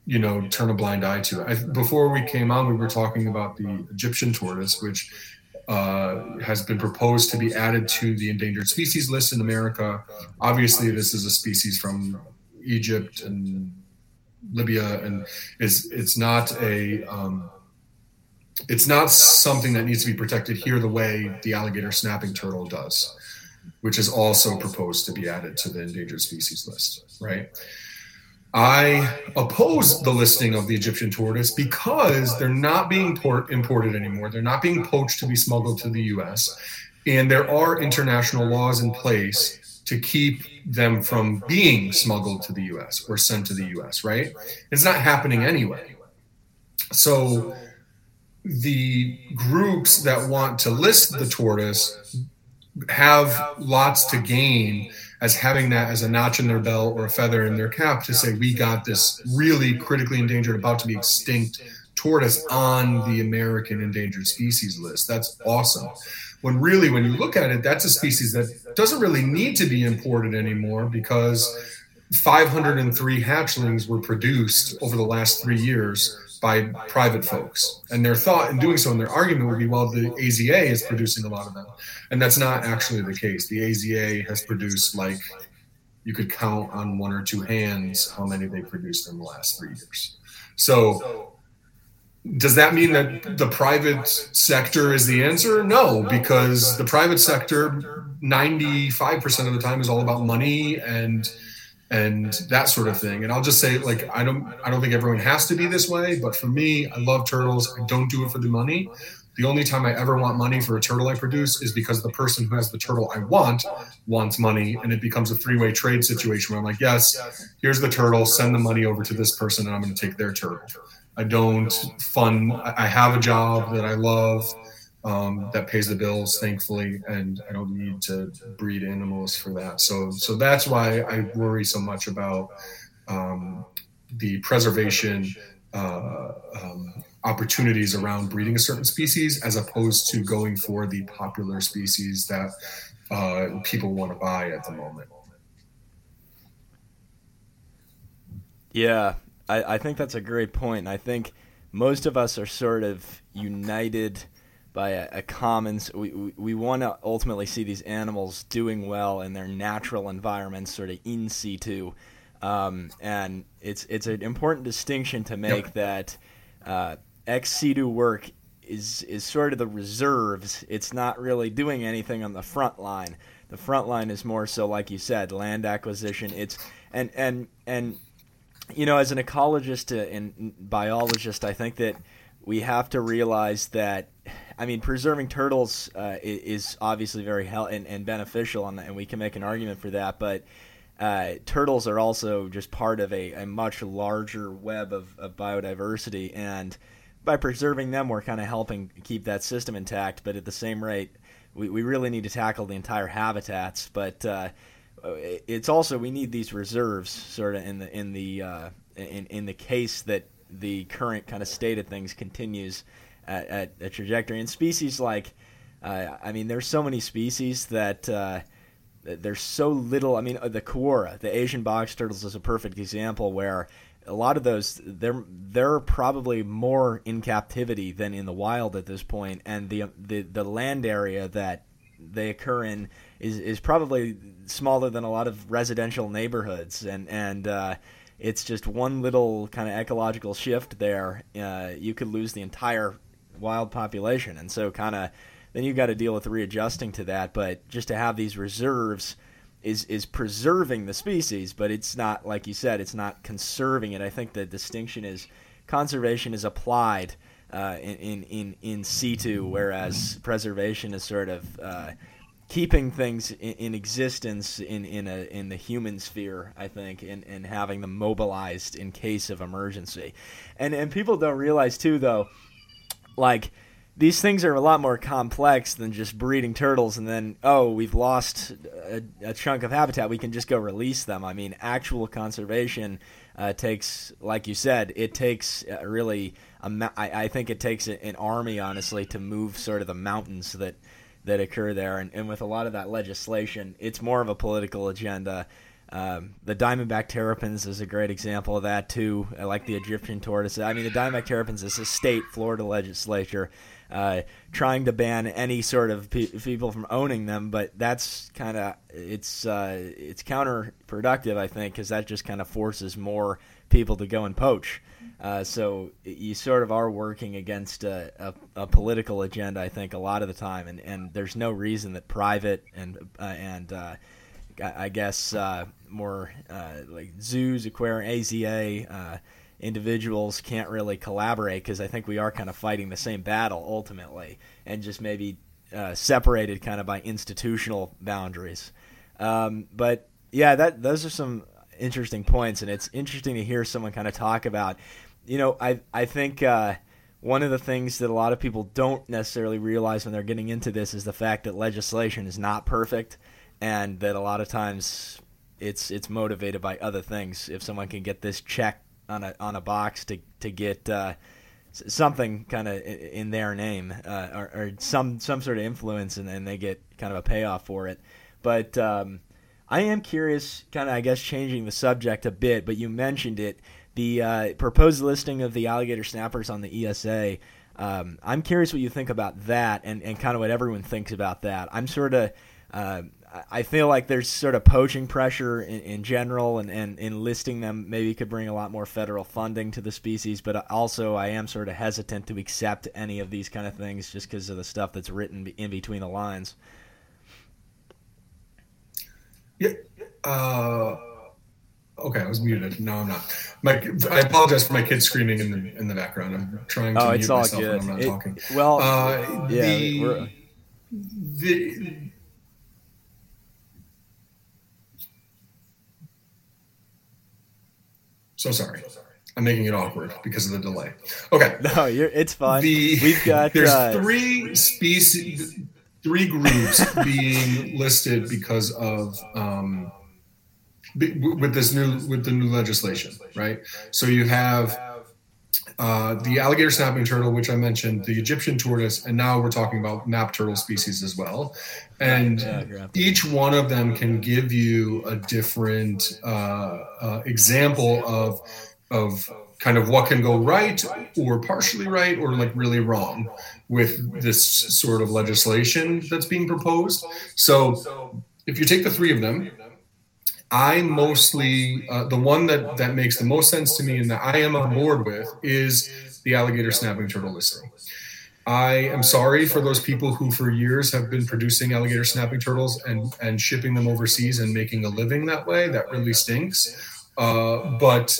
you know, turn a blind eye to it. I, before we came on, we were talking about the Egyptian tortoise, which uh, has been proposed to be added to the endangered species list in America. Obviously, this is a species from Egypt and Libya, and is it's not a um, it's not something that needs to be protected here the way the alligator snapping turtle does, which is also proposed to be added to the endangered species list, right? I oppose the listing of the Egyptian tortoise because they're not being port- imported anymore. They're not being poached to be smuggled to the US. And there are international laws in place to keep them from being smuggled to the US or sent to the US, right? It's not happening anyway. So, the groups that want to list the tortoise have lots to gain as having that as a notch in their belt or a feather in their cap to say we got this really critically endangered about to be extinct tortoise on the american endangered species list. That's awesome. When really when you look at it that's a species that doesn't really need to be imported anymore because 503 hatchlings were produced over the last three years by private folks. And their thought in doing so, and their argument would be, well, the AZA is producing a lot of them. And that's not actually the case. The AZA has produced like you could count on one or two hands how many they produced in the last three years. So does that mean that the private sector is the answer? No, because the private sector 95% of the time is all about money and and that sort of thing. And I'll just say, like, I don't, I don't think everyone has to be this way, but for me, I love turtles. I don't do it for the money. The only time I ever want money for a turtle I produce is because the person who has the turtle I want wants money, and it becomes a three-way trade situation where I'm like, yes, here's the turtle, send the money over to this person, and I'm going to take their turtle. I don't fund. I have a job that I love um, that pays the bills, thankfully, and I don't need to breed animals for that. So, so that's why I worry so much about um, the preservation uh, um, opportunities around breeding a certain species, as opposed to going for the popular species that uh, people want to buy at the moment. Yeah, I, I think that's a great point. I think most of us are sort of united by a, a common. We, we, we want to ultimately see these animals doing well in their natural environments, sort of in situ. Um, and it's it's an important distinction to make yep. that uh, ex situ work is is sort of the reserves. It's not really doing anything on the front line. The front line is more so, like you said, land acquisition. It's and and and you know, as an ecologist and biologist, I think that we have to realize that I mean, preserving turtles uh, is obviously very hel- and, and beneficial, and, and, we can make an argument for that. But uh, turtles are also just part of a, a much larger web of, of, biodiversity, and by preserving them, we're kind of helping keep that system intact. But at the same rate, we, we really need to tackle the entire habitats. But uh, it's also we need these reserves, sort of in the in the uh, in in the case that the current kind of state of things continues at, at a trajectory. And species like, uh, I mean, there's so many species that uh, there's so little. I mean, uh, the Cuora, the Asian box turtles, is a perfect example where a lot of those they're they're probably more in captivity than in the wild at this point, and the the the land area that they occur in is is probably smaller than a lot of residential neighborhoods, and and uh, it's just one little kind of ecological shift there. Uh, you could lose the entire wild population, and so kind of then you've got to deal with readjusting to that. But just to have these reserves is is preserving the species, but it's not like you said, it's not conserving it. I think the distinction is conservation is applied uh, in, in in situ, whereas preservation is sort of uh, keeping things in, in, existence in in a in the human sphere. I think, and, and having them mobilized in case of emergency, and and people don't realize too though, like these things are a lot more complex than just breeding turtles and then oh we've lost a, a chunk of habitat. We can just go release them. I mean actual conservation uh, takes like you said it takes uh, really a, I, I think it takes an army honestly to move sort of the mountains that that occur there. And, and with a lot of that legislation it's more of a political agenda um, the diamondback terrapins is a great example of that too. I like the Egyptian tortoise. I mean, the diamondback terrapins is a state Florida legislature uh, trying to ban any sort of pe- people from owning them, but that's kind of it's uh, it's counterproductive, I think, because that just kind of forces more people to go and poach. Uh, so you sort of are working against a, a, a, political agenda, I think, a lot of the time, and, and there's no reason that private and uh, and uh, I guess uh, more like zoos, aquarium, AZA individuals can't really collaborate because I think we are kind of fighting the same battle ultimately, and just maybe uh, separated kind of by institutional boundaries. Um, but yeah, that those are some interesting points, and it's interesting to hear someone kind of talk about. You know, I I think. Uh, one of the things that a lot of people don't necessarily realize when they're getting into this is the fact that legislation is not perfect and that a lot of times it's it's motivated by other things. If someone can get this check on a on a box to to get uh, something kind of in their name uh, or, or, some some sort of influence, and, and they get kind of a payoff for it. But um, I am curious, kind of I guess changing the subject a bit. But you mentioned it, the uh, proposed listing of the alligator snappers on the ESA. Um, I'm curious what you think about that, and, and kind of what everyone thinks about that. I'm sort of uh, I feel like there's sort of poaching pressure in, in general, and, and enlisting them maybe could bring a lot more federal funding to the species. But also, I am sort of hesitant to accept any of these kind of things just because of the stuff that's written in between the lines. Yeah. Uh, okay, I was muted. No, I'm not. My, I apologize for my kids screaming in the in the background. I'm trying to oh, mute it's all myself good. when I'm not it, talking. Well, uh, yeah, the, the So sorry. I'm making it awkward because of the delay. Okay. [laughs] No, you're, it's fine. The, We've got there's uh, three species, three groups being listed because of um, with this new with the new legislation, right? So you have uh, the alligator snapping turtle, which I mentioned, the Egyptian tortoise, and now we're talking about map turtle species as well. And yeah, each one of them can give you a different uh, uh, example of of kind of what can go right or partially right or like really wrong with this sort of legislation that's being proposed. So if you take the three of them, I mostly uh, the one that that makes the most sense to me and that I am on board with is the alligator snapping turtle listing. I am sorry for those people who for years have been producing alligator snapping turtles and and shipping them overseas and making a living that way. That really stinks. Uh, but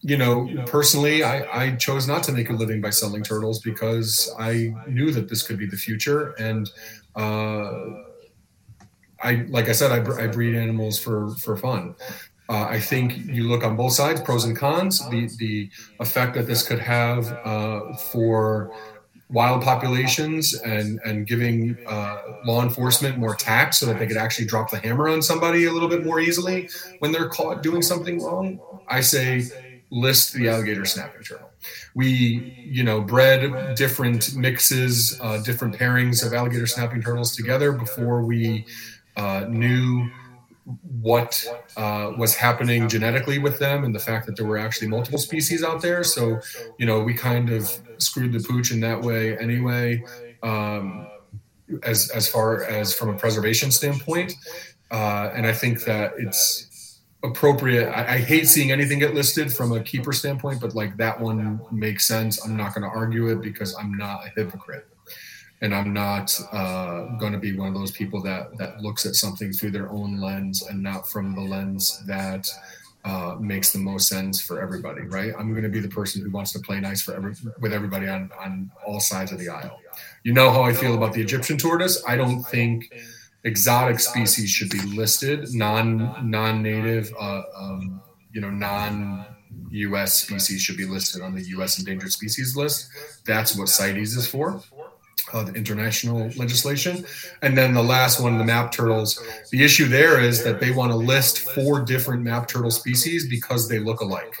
you know, personally, I, I chose not to make a living by selling turtles because I knew that this could be the future and. Uh, I like I said, I, I breed animals for for fun. Uh, I think you look on both sides, pros and cons. The the effect that this could have uh, for wild populations and and giving uh, law enforcement more tact so that they could actually drop the hammer on somebody a little bit more easily when they're caught doing something wrong. I say list the alligator snapping turtle. We, you know, bred different mixes, uh, different pairings of alligator snapping turtles together before we uh, knew what uh, was happening genetically with them and the fact that there were actually multiple species out there. So, you know, we kind of screwed the pooch in that way anyway, um, as, as far as from a preservation standpoint. Uh, and I think that it's appropriate. I, I, hate seeing anything get listed from a keeper standpoint, but like that one makes sense. I'm not going to argue it because I'm not a hypocrite and I'm not uh, going to be one of those people that that looks at something through their own lens and not from the lens that uh, makes the most sense for everybody. Right? I'm going to be the person who wants to play nice for every with everybody on on all sides of the aisle. You know how I feel about the Egyptian tortoise. I don't think exotic species should be listed. Non non native, uh, um, you know, non U.S. species should be listed on the U.S. endangered species list. That's what CITES is for the international legislation. And then the last one, the map turtles. The issue there is that they want to list four different map turtle species because they look alike.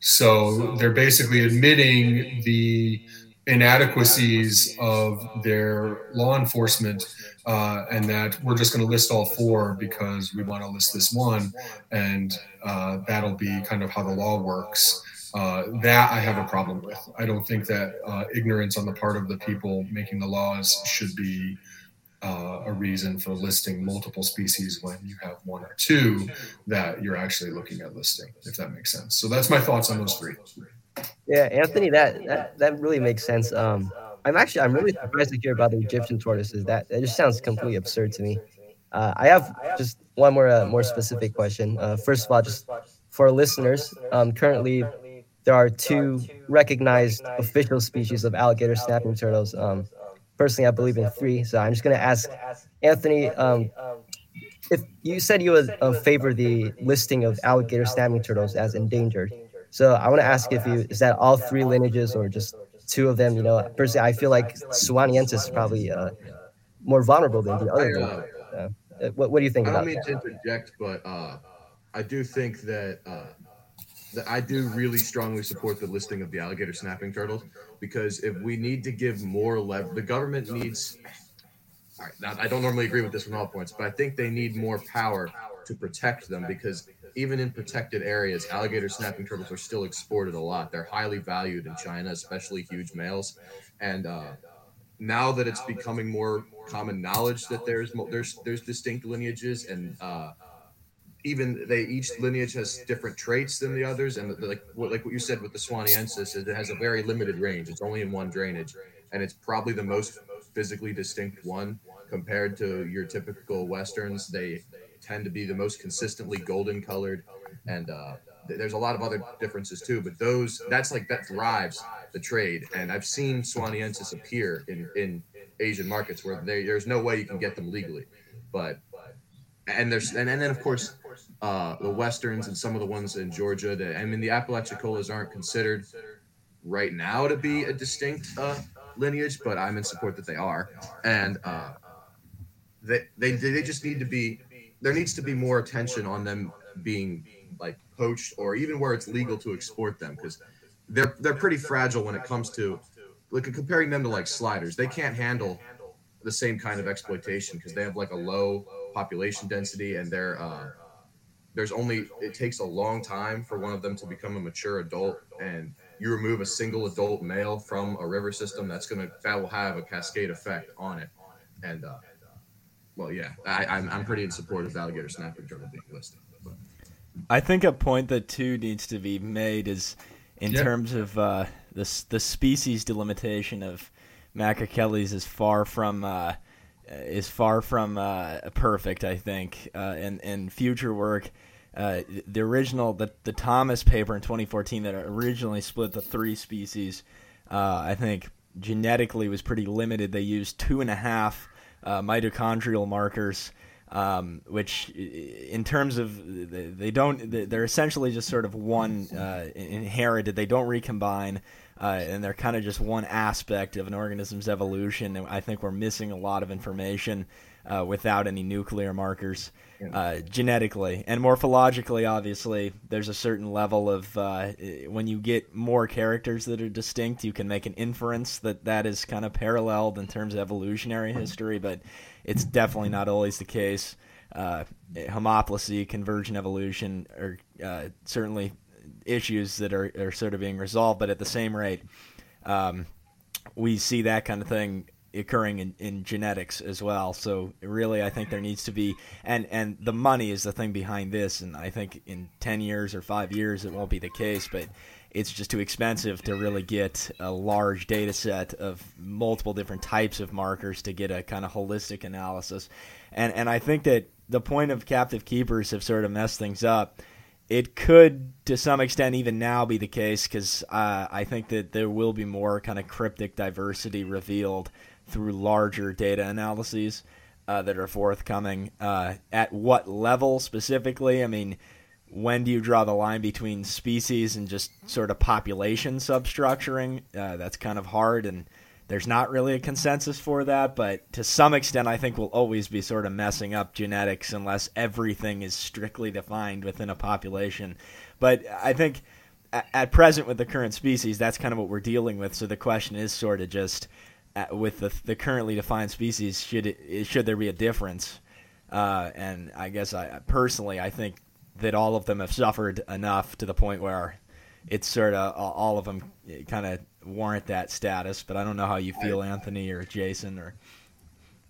So they're basically admitting the inadequacies of their law enforcement uh, and that we're just going to list all four because we want to list this one and uh, that'll be kind of how the law works uh, that I have a problem with. I don't think that uh, ignorance on the part of the people making the laws should be uh, a reason for listing multiple species when you have one or two that you're actually looking at listing, if that makes sense. So that's my thoughts on those three. Yeah, Anthony, that that, that really makes sense. Um, I'm actually I'm really surprised to hear about the Egyptian tortoises. That that just sounds completely absurd to me. Uh, I have just one more uh, more specific question. Uh, first of all, just for listeners, um, currently there are two recognized official species of alligator snapping turtles. Um, personally, I believe in three. So I'm just going to ask Anthony um, if you said you would uh, favor the listing of alligator snapping turtles as endangered. So I want to ask if you is that all three lineages or just two of them? You know, personally, I feel like Suwanniensis is probably uh, more vulnerable than the other. Uh, uh, what, what do you think I don't mean to interject, but uh, I do think that uh, I do really strongly support the listing of the alligator snapping turtles because if we need to give more leverage, the government needs. All right, now I don't normally agree with this from all points, but I think they need more power to protect them because even in protected areas, alligator snapping turtles are still exported a lot. They're highly valued in China, especially huge males, and uh, now that it's becoming more common knowledge that there's there's there's distinct lineages and uh, even they each lineage has different traits than the others, and like what like what you said with the Suwanniensis, it has a very limited range. It's only in one drainage, and it's probably the most physically distinct one compared to your typical westerns. They tend to be the most consistently golden colored, and uh, there's a lot of other differences too. But those that's like that drives the trade, and I've seen Suwanniensis appear in in Asian markets where they, there's no way you can get them legally, but and there's and, and then of course uh, the westerns and some of the ones in Georgia. That I mean, the Apalachicolas aren't considered right now to be a distinct uh, lineage, but I'm in support that they are, and uh, they, they they just need to be. There needs to be more attention on them being like poached, or even where it's legal to export them, because they're they're pretty fragile when it comes to like comparing them to like sliders. They can't handle the same kind of exploitation because they have like a low population density and they're uh, there's only it takes a long time for one of them to become a mature adult and you remove a single adult male from a river system that's gonna that will have a cascade effect on it and uh, well yeah I, I'm, I'm pretty in support of alligator snapping turtle being listed but. i think a point that too needs to be made is in yep. terms of uh, the, the species delimitation of Macrochelys is far from uh, is far from uh, perfect. I think, uh, in future work, uh, the original the the Thomas paper in 2014 that originally split the three species, uh, I think genetically was pretty limited. They used two and a half uh, mitochondrial markers. Um, which, in terms of they don't, they're essentially just sort of one uh, inherited. They don't recombine uh, and they're kind of just one aspect of an organism's evolution. And I think we're missing a lot of information uh, without any nuclear markers uh, genetically and morphologically. Obviously, there's a certain level of uh, when you get more characters that are distinct, you can make an inference that that is kind of paralleled in terms of evolutionary history, but it's definitely not always the case. uh, homoplasy, convergent evolution are uh, certainly issues that are, are sort of being resolved, but at the same rate, um, we see that kind of thing occurring in, in genetics as well. So really, I think there needs to be, and and the money is the thing behind this. And I think in ten years or five years, it won't be the case. But it's just too expensive to really get a large data set of multiple different types of markers to get a kind of holistic analysis. And and I think that the point of captive keepers have sort of messed things up. It could, to some extent, even now be the case because uh, I think that there will be more kind of cryptic diversity revealed through larger data analyses uh, that are forthcoming. Uh, at what level specifically? I mean, when do you draw the line between species and just sort of population substructuring? Uh, that's kind of hard, and there's not really a consensus for that. But to some extent, I think we'll always be sort of messing up genetics unless everything is strictly defined within a population. But I think at present, with the current species, that's kind of what we're dealing with. So the question is sort of just with the, the currently defined species, should it, should there be a difference? Uh, and I guess I personally, I think that all of them have suffered enough to the point where it's sort of all of them kind of warrant that status. But I don't know how you feel, Anthony or Jason or.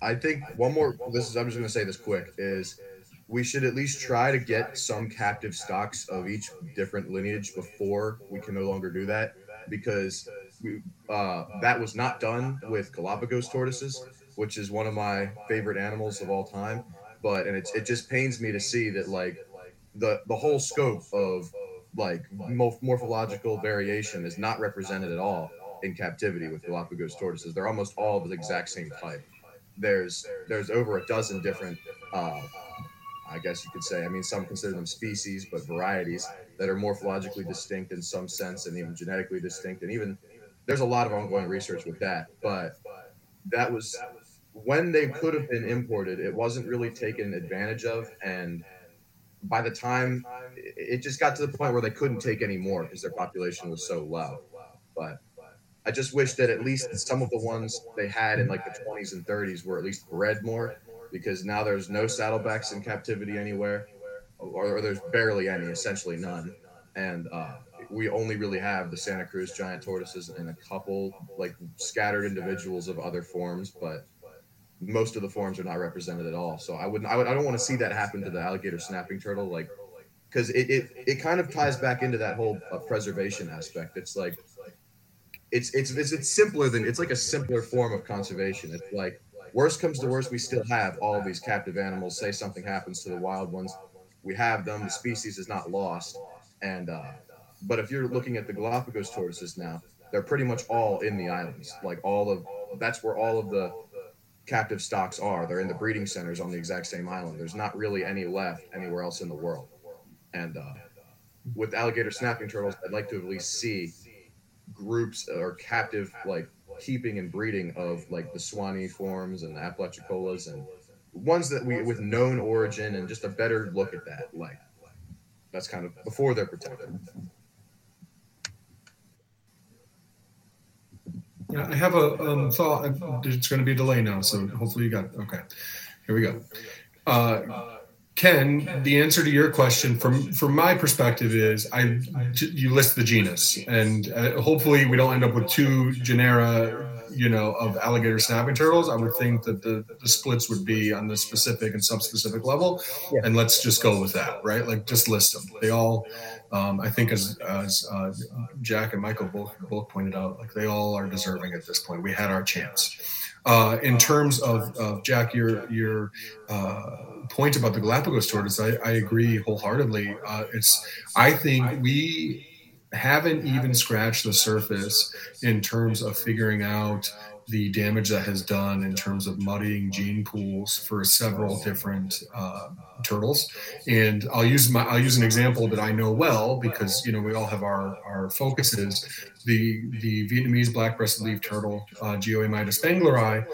I think one more. This is. I'm just going to say this quick. Is we should at least try to get some captive stocks of each different lineage before we can no longer do that because we, uh, that was not done with Galapagos tortoises, which is one of my favorite animals of all time. But and it's it just pains me to see that like the the whole scope of like morphological variation is not represented at all in captivity with Galapagos tortoises. They're almost all of the exact same type. There's there's over a dozen different, uh, I guess you could say. I mean, some consider them species, but varieties that are morphologically distinct in some sense, and even genetically distinct. And even there's a lot of ongoing research with that. But that was when they could have been imported. It wasn't really taken advantage of, and by the time it just got to the point where they couldn't take any more because their population was so low. But I just wish that at least some of the ones they had in like the 20s and 30s were at least bred more because now there's no saddlebacks in captivity anywhere, or, or there's barely any, essentially none. And uh, we only really have the Santa Cruz giant tortoises and a couple like scattered individuals of other forms, but most of the forms are not represented at all. So I wouldn't, I, would, I don't want to see that happen to the alligator snapping turtle, like, because it, it, it kind of ties back into that whole uh, preservation aspect. It's like, it's, it's, it's, it's simpler than, it's like a simpler form of conservation. It's like, worst comes to worst, we still have all these captive animals. Say something happens to the wild ones, we have them. The species is not lost. And, uh, but if you're looking at the Galapagos tortoises now, they're pretty much all in the islands. Like all of, that's where all of the, captive stocks are. They're in the breeding centers on the exact same island. There's not really any left anywhere else in the world. And uh, with alligator snapping turtles, I'd like to at least see groups or captive like keeping and breeding of like the Suwannee forms and the Apalachicolas and ones that we with known origin and just a better look at that. Like that's kind of before they're protected. Yeah, I have a um, thought. It's going to be a delay now, so hopefully you got it. Okay, here we go. Uh, Ken, the answer to your question from from my perspective is I you list the genus, and uh, hopefully we don't end up with two genera you know, of alligator snapping turtles, I would think that the, the splits would be on the specific and subspecific level. Yeah. And let's just go with that, right? Like just list them. They all, um, I think, as, as uh, Jack and Michael both both pointed out, like they all are deserving at this point. We had our chance. Uh, in terms of, of Jack, your your uh, point about the Galapagos tortoise, I, I agree wholeheartedly. Uh, it's I think we haven't even scratched the surface in terms of figuring out the damage that has done in terms of muddying gene pools for several different uh, turtles. And I'll use my I'll use an example that I know well because you know we all have our our focuses. The the Vietnamese black-breasted leaf turtle, uh, spengleri,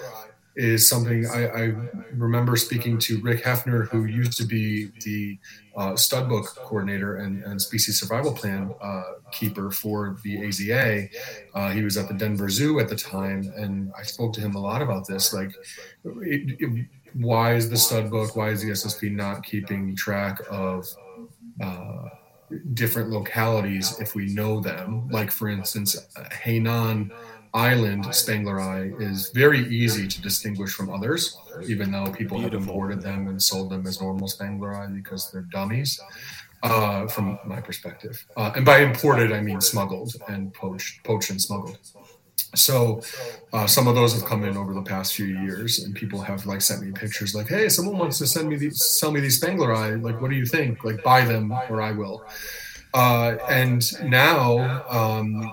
is something I, I, remember speaking to Rick Haeffner, who used to be the uh, stud book coordinator and, and species survival plan uh, keeper for the AZA. Uh, he was at the Denver Zoo at the time, and I spoke to him a lot about this. Like, it, it, why is the stud book, why is the SSP not keeping track of uh, different localities if we know them? Like, for instance, Hainan Island Spengleri is very easy to distinguish from others, even though people Beautiful. have imported them and sold them as normal Spengleri because they're dummies. Uh, from my perspective, uh, and by imported I mean smuggled and poached, poached and smuggled. So uh, some of those have come in over the past few years, and people have like sent me pictures like, "Hey, someone wants to send me these, sell me these Spengleri. Like, what do you think? Like, buy them or I will." Uh, and now um,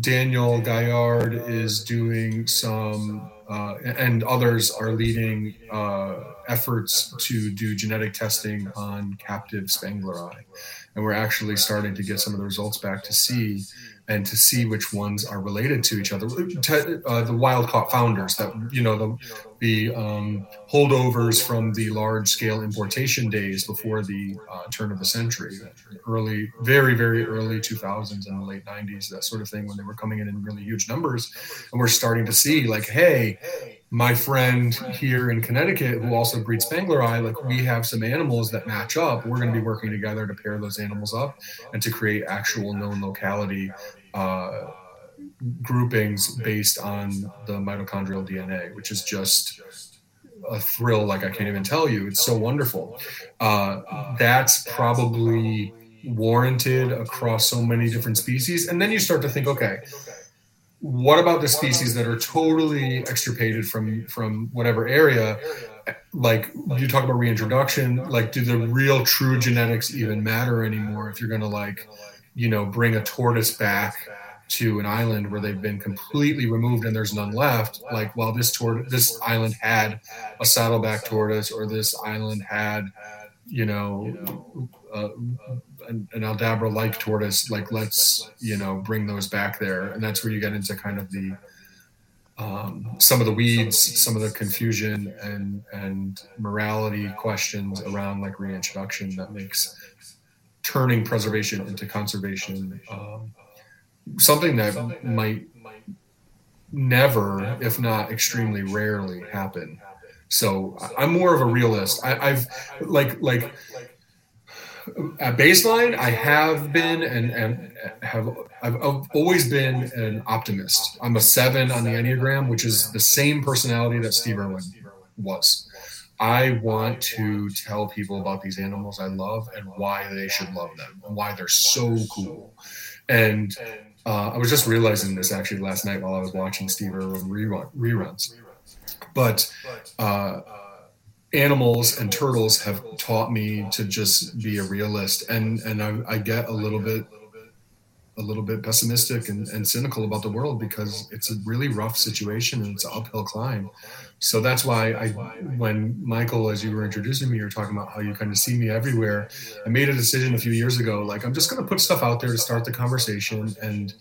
Daniel Gaillard is doing some, uh, and others are leading uh, efforts to do genetic testing on captive Spengleri. And we're actually starting to get some of the results back to see and to see which ones are related to each other. Uh, the wild caught founders that you know the the um, holdovers from the large scale importation days before the uh, turn of the century, early, very very early 2000s and the late 90s, that sort of thing, when they were coming in in really huge numbers, and we're starting to see like, hey. My friend here in Connecticut, who also breeds Spengleri, like we have some animals that match up. We're going to be working together to pair those animals up and to create actual known locality uh, groupings based on the mitochondrial DNA, which is just a thrill like I can't even tell you. It's so wonderful. Uh, that's probably warranted across so many different species. And then you start to think, okay, what about the species that are totally extirpated from from whatever area? Like you talk about reintroduction, like do the real true genetics even matter anymore if you're gonna like you know, bring a tortoise back to an island where they've been completely removed and there's none left. Like, well, this tort- this island had a saddleback tortoise, or this island had, you know, uh, an, an Aldabra-like tortoise. Like, let's you know bring those back there, and that's where you get into kind of the um, some of the weeds, some of the confusion and and morality questions around like reintroduction that makes turning preservation into conservation, um, something that might never, if not extremely rarely, happen. So I'm more of a realist. I, have like like at baseline, I have been and, and have I've, I've always been an optimist. I'm a seven on the Enneagram, which is the same personality that Steve Irwin was. I want to tell people about these animals I love and why they should love them and why they're so cool. And uh, I was just realizing this actually last night while I was watching Steve Irwin rerun, reruns. But uh, animals and turtles have taught me to just be a realist, and and I, I get a little bit a little bit pessimistic and, and cynical about the world because it's a really rough situation and it's an uphill climb. So that's why I, when Michael, as you were introducing me, you're talking about how you kind of see me everywhere. I made a decision a few years ago, like I'm just going to put stuff out there to start the conversation. And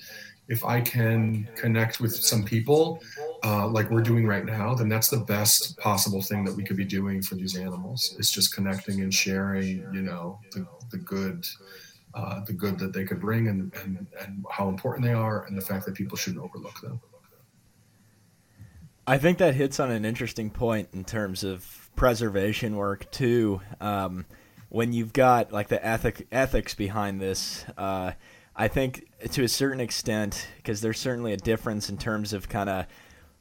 if I can connect with some people, uh, like we're doing right now, then that's the best possible thing that we could be doing for these animals. It's just connecting and sharing, you know, the, the good, uh, the good that they could bring and, and, and how important they are and the fact that people shouldn't overlook them. I think that hits on an interesting point in terms of preservation work too. Um, when you've got like the ethic ethics behind this, uh, I think to a certain extent, because there's certainly a difference in terms of kind of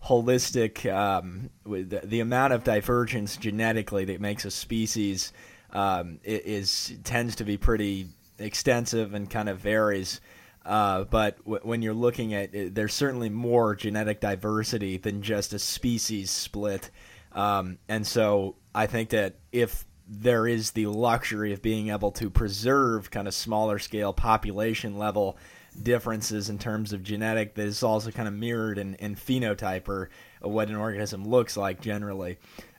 holistic, um, the, the, amount of divergence genetically that makes a species um, is tends to be pretty extensive and kind of varies. Uh, but w- when you're looking at it, there's certainly more genetic diversity than just a species split. Um, and so I think that if there is the luxury of being able to preserve kind of smaller scale population level differences in terms of genetic that is also kind of mirrored in, in phenotype or what an organism looks like generally.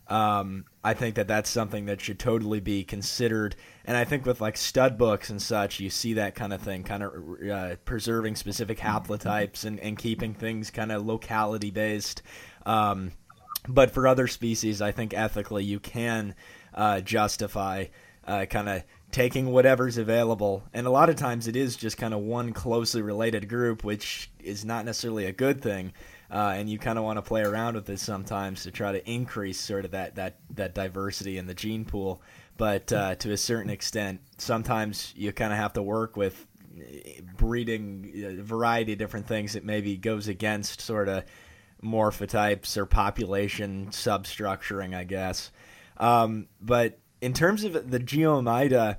Um, I think that that's something that should totally be considered. And I think with like stud books and such, you see that kind of thing, kind of uh, preserving specific haplotypes and, and keeping things kind of locality based. Um, but for other species, I think ethically you can uh, justify uh, kind of taking whatever's available. And a lot of times it is just kind of one closely related group, which is not necessarily a good thing. Uh, and you kind of want to play around with this sometimes to try to increase sort of that that that diversity in the gene pool. But uh, to a certain extent, sometimes you kind of have to work with breeding a variety of different things that maybe goes against sort of morphotypes or population substructuring, I guess. Um, but in terms of the Geoemyda,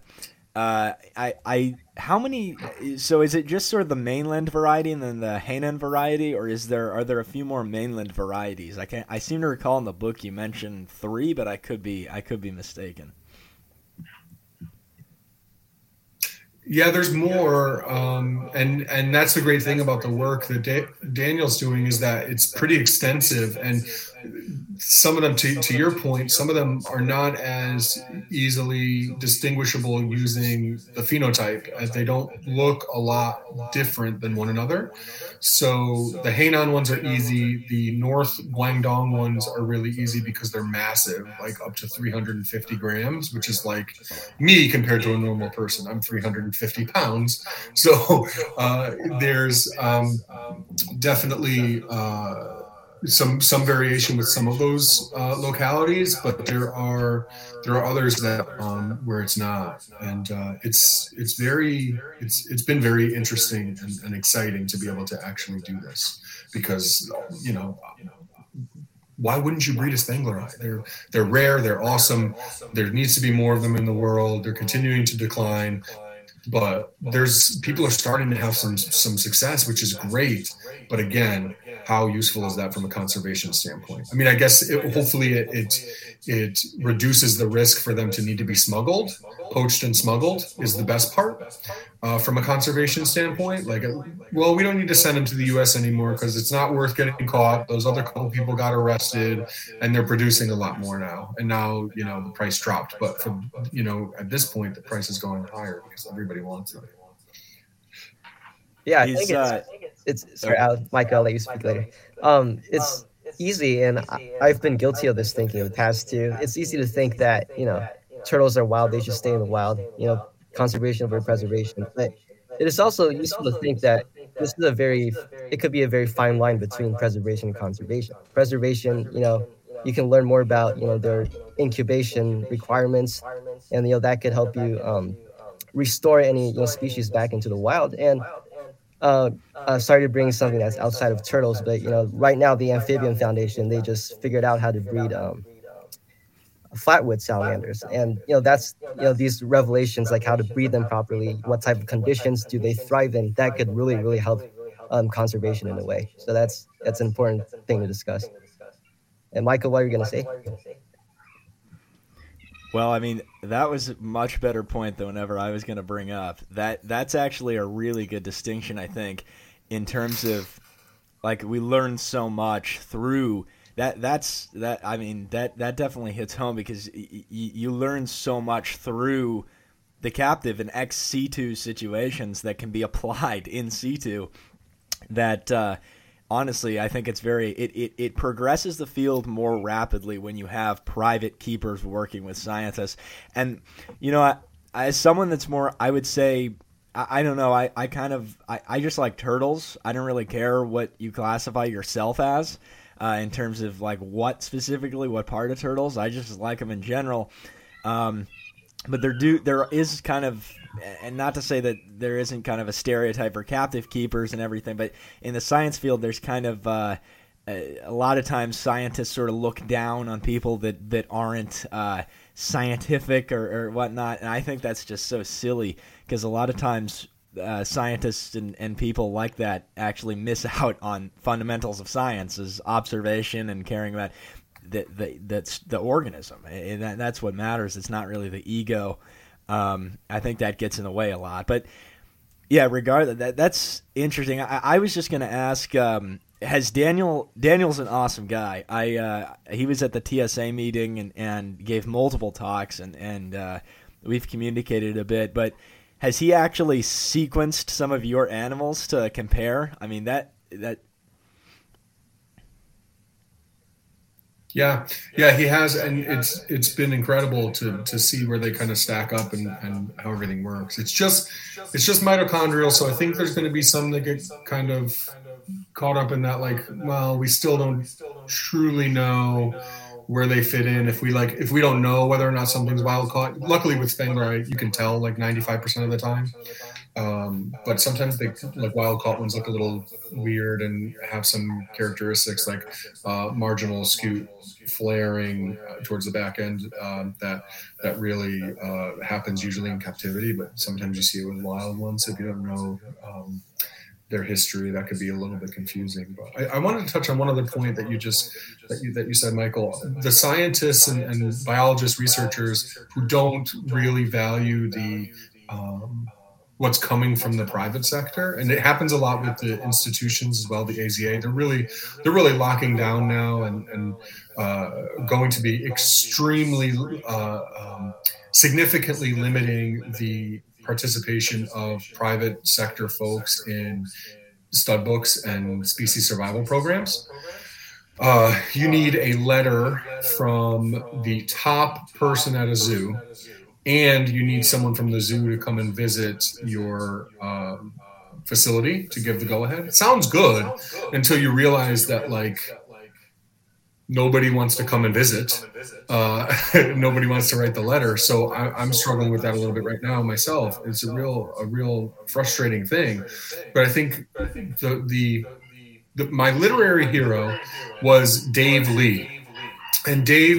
uh, I, I, how many? So is it just sort of the mainland variety and then the Hainan variety, or is there are there a few more mainland varieties? I can I seem to recall in the book you mentioned three, but I could be I could be mistaken. Yeah, there's more, um, and and that's the great thing about the work that da- Daniel's doing is that it's pretty extensive, and some of them, to, to your point, some of them are not as easily distinguishable using the phenotype, as they don't look a lot different than one another. So the Hainan ones are easy. The North Guangdong ones are really easy because they're massive, like up to 350 grams, which is like me compared to a normal person. I'm 350 pounds. [laughs] So uh, there's um, definitely. Uh, some some variation with some of those uh, localities, but there are there are others that um, where it's not, and uh, it's it's very it's it's been very interesting and, and exciting to be able to actually do this because you know why wouldn't you breed a Spengleri? They're they're rare, they're awesome. There needs to be more of them in the world. They're continuing to decline, but there's people are starting to have some some success, which is great. But again, how useful is that from a conservation standpoint? I mean, I guess it, hopefully it, it, it reduces the risk for them to need to be smuggled, poached and smuggled is the best part uh, from a conservation standpoint. Like, well, we don't need to send them to the U.S. anymore because it's not worth getting caught. Those other couple people got arrested, and they're producing a lot more now. And now, you know, the price dropped. But for you know, at this point, the price is going higher because everybody wants it. Yeah, I think, uh, it's, sorry, I'll, Mike. I'll let you speak later. Um, it's easy, and I've been guilty of this thinking in the past too. It's easy to think that you know turtles are wild; they should stay in the wild. You know, conservation over preservation. But it is also useful to think that this is a very it could be a very fine line between preservation and conservation. Preservation, you know, you can learn more about you know their incubation requirements, and you know that could help you um, restore any you know, species back into the wild. And uh, uh, sorry to bring something that's outside of turtles, but you know, right now the Amphibian Foundation they just figured out how to breed um, flatwood salamanders, and you know that's you know these revelations like how to breed them properly, what type of conditions do they thrive in, that could really really help um, conservation in a way. So that's that's an important thing to discuss. And Michael, what are you gonna say? Well, I mean, that was a much better point than whenever I was going to bring up. That that's actually a really good distinction, I think, in terms of like we learn so much through that. That's that. I mean, that that definitely hits home because y- you learn so much through the captive and ex situ situations that can be applied in situ. That uh, honestly, I think it's very it, it, it progresses the field more rapidly when you have private keepers working with scientists. And you know, I, as someone that's more, I would say. I, I don't know. I, I kind of I, I just like turtles. I don't really care what you classify yourself as uh, in terms of like what specifically, what part of turtles. I just like them in general. Um, but there do there is kind of and not to say that there isn't kind of a stereotype for captive keepers and everything, but in the science field, there's kind of uh, a lot of times scientists sort of look down on people that that aren't uh, scientific or, or whatnot, and I think that's just so silly because a lot of times uh, scientists and, and people like that actually miss [laughs] out on fundamentals of science as observation and caring about the, the, that's the organism. And that, that's what matters. It's not really the ego um, I think that gets in the way a lot. But yeah, regardless, that that's interesting. I, I was just going to ask. Um, has Daniel Daniel's an awesome guy. I uh, he was at the TSA meeting and, and gave multiple talks and and uh, we've communicated a bit. But has he actually sequenced some of your animals to compare? I mean that that Yeah, yeah, he has, and it's it's been incredible to to see where they kind of stack up and, and how everything works. It's just it's just mitochondrial, so I think there's going to be some that get kind of caught up in that like well we still don't truly know where they fit in. If we like if we don't know whether or not something's wild caught luckily with Spengleri you can tell like 95% of the time um, but sometimes they like wild caught ones look a little weird and have some characteristics like uh, marginal scute flaring towards the back end um, that that really uh, happens usually in captivity but sometimes you see it with wild ones if you don't know um, their history that could be a little bit confusing. But I, I, wanted to touch on one other point that you just that you that you said michael. The scientists and, and biologists researchers who don't really value the um, what's coming from the private sector. and it happens a lot with the institutions as well the aza they're really they're really locking down now and, and uh, going to be extremely uh, um, significantly limiting the participation of private sector folks in stud books and species survival programs. Uh, you need a letter from the top person at a zoo, and you need someone from the zoo to come and visit your um, facility to give the go ahead. It sounds good until you realize that, like, nobody wants to come and visit. Uh, [laughs] nobody wants to write the letter. So I, am struggling with that a little bit right now myself. It's a real, a real frustrating thing. But I think the, the, the my literary hero was Dave Lee and Dave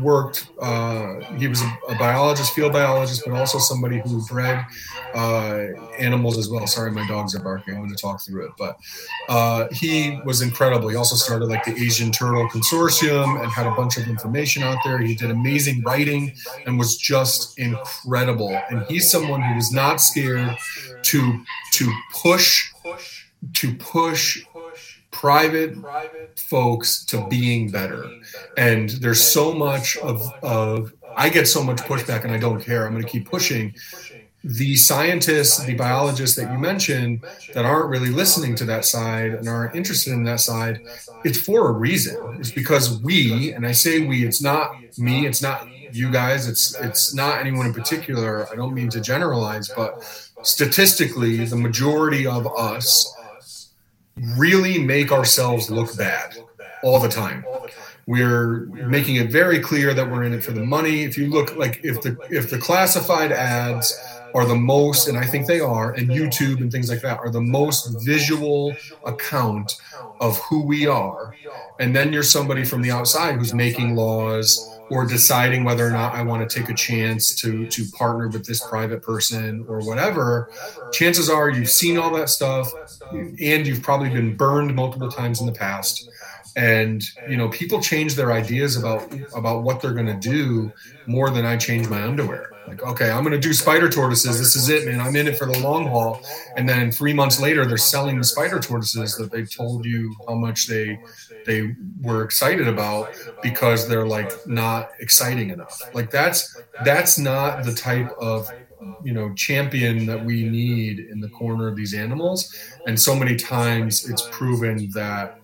worked. Uh, he was a, biologist, field biologist, but also somebody who bred uh, animals as well. Sorry, my dogs are barking. I'm going to talk through it, but uh, he was incredible. He also started like the Asian Turtle Consortium and had a bunch of information out there. He did amazing writing and was just incredible. And he's someone who was not scared to to push to push private folks to being better. And there's so much of, of I get so much pushback and I don't care. I'm going to keep pushing. The scientists, the biologists that you mentioned that aren't really listening to that side and aren't interested in that side, it's for a reason. It's because we, and I say we, it's not me, it's not you guys, it's it's not anyone in particular. I don't mean to generalize, but statistically, the majority of us really make ourselves look bad all the time. We're making it very clear that we're in it for the money. If you look like if the if the classified ads are the most, and I think they are, and YouTube and things like that are the most visual account of who we are. And then you're somebody from the outside who's making laws or deciding whether or not I want to take a chance to to partner with this private person or whatever, chances are you've seen all that stuff and you've probably been burned multiple times in the past. And you know, people change their ideas about about what they're going to do more than I change my underwear. Like, okay, I'm going to do spider tortoises. This is it, man. I'm in it for the long haul. And then three months later, they're selling the spider tortoises that they told you how much they they were excited about because they're like not exciting enough. Like that's that's not the type of you know champion that we need in the corner of these animals. And so many times it's proven that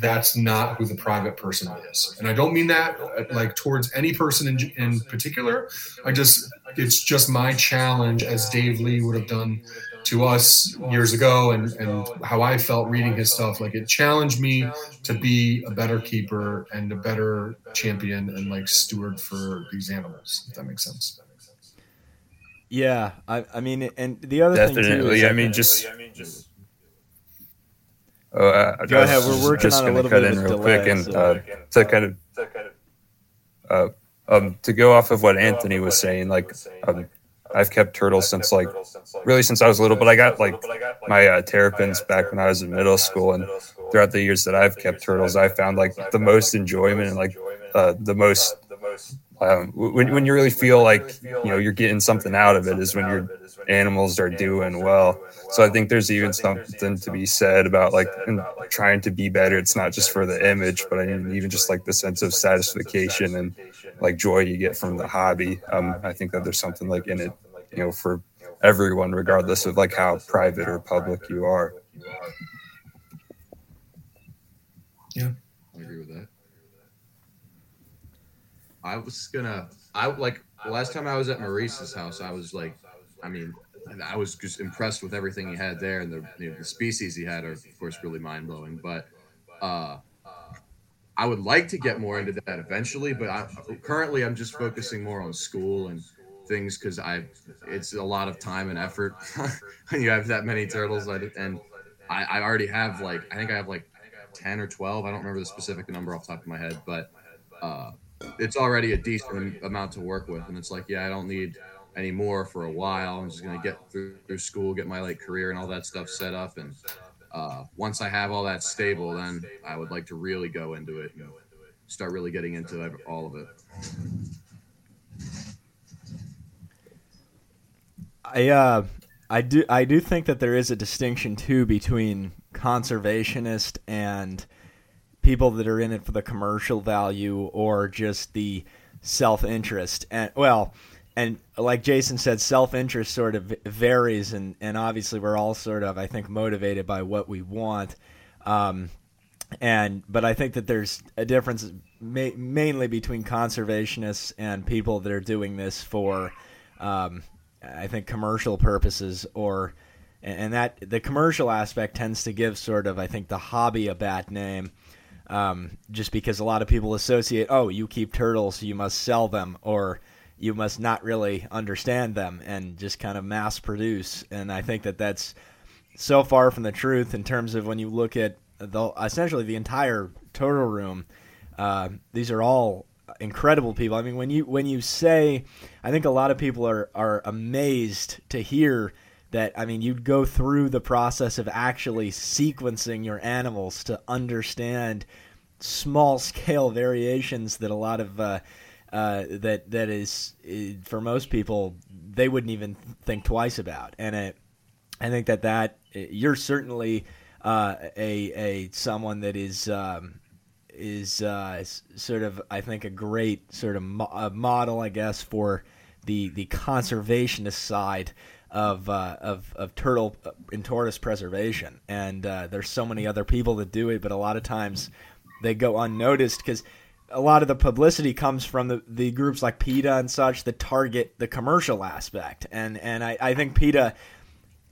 that's not who the private person is. And I don't mean that uh, like towards any person in, in particular. I just, it's just my challenge as Dave Lee would have done to us years ago and, and how I felt reading his stuff. Like it challenged me to be a better keeper and a better champion and like steward for these animals, if that makes sense. Yeah. I, I mean, and the other Definitely. thing too I mean, just, just Oh, uh, Go ahead. We're working on a little bit of real delay, quick and so. uh, to kind of uh, um, to go off of what Anthony was saying. Like, um, I've kept turtles since like really since I was little, but I got like my uh, terrapins back when I was in middle school, and throughout the years that I've kept turtles, I found like the most enjoyment and like uh, the most um, when when you really feel like you know you're getting something out of it is when your animals are doing well. So I think there's even something to be said about like trying to be better. It's not just for the image, but I mean even just like the sense of satisfaction and like joy you get from the hobby. Um, I think that there's something like in it, you know, for everyone, regardless of like how private or public you are. Yeah, I agree with that. I was gonna, I like last time I was at Maurice's house, I was like, I mean, I was just impressed with everything he had there, and the, you know, the species he had are, of course, really mind blowing. But uh, I would like to get more into that eventually. But I, currently, I'm just focusing more on school and things because I it's a lot of time and effort [laughs] when you have that many turtles. And I, I already have like I think I have like ten or twelve. I don't remember the specific number off the top of my head, but uh, it's already a decent amount to work with. And it's like, yeah, I don't need anymore for a while. I'm just gonna get through, through school, get my like career and all that stuff set up, and uh, once I have all that stable, then I would like to really go into it and start really getting into all of it. I uh, I do I do think that there is a distinction too between conservationist and people that are in it for the commercial value or just the self interest. And well, and like Jason said, self interest sort of varies, and and obviously we're all sort of I think motivated by what we want. Um, and but I think that there's a difference ma- mainly between conservationists and people that are doing this for, um, I think commercial purposes or, and that the commercial aspect tends to give sort of I think the hobby a bad name. Um, just because a lot of people associate, oh, you keep turtles, you must sell them, or you must not really understand them and just kind of mass produce. And I think that that's so far from the truth in terms of when you look at the essentially the entire Turtle Room. Uh, these are all incredible people. I mean, when you when you say, I think a lot of people are are amazed to hear that. I mean, you'd go through the process of actually sequencing your animals to understand small scale variations that a lot of uh, uh, that that is for most people they wouldn't even think twice about, and it, I think that that you're certainly uh, a a someone that is. Um, is uh, sort of, I think, a great sort of mo- model, I guess, for the the conservationist side of uh, of of turtle and tortoise preservation. And uh, there's so many other people that do it, but a lot of times they go unnoticed because a lot of the publicity comes from the, the groups like PETA and such that target the commercial aspect. And and I, I think PETA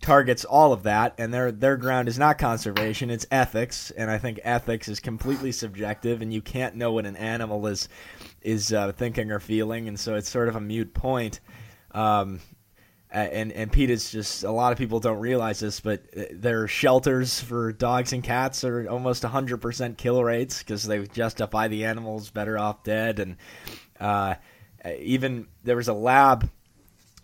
targets all of that and their their ground is not conservation, it's ethics. And I think ethics is completely subjective and you can't know what an animal is is uh, thinking or feeling and so it's sort of a mute point. Um, and and PETA's just a lot of people don't realize this, but uh, their shelters for dogs and cats are almost 100% kill rates because they justify the animals better off dead. And uh, even there was a lab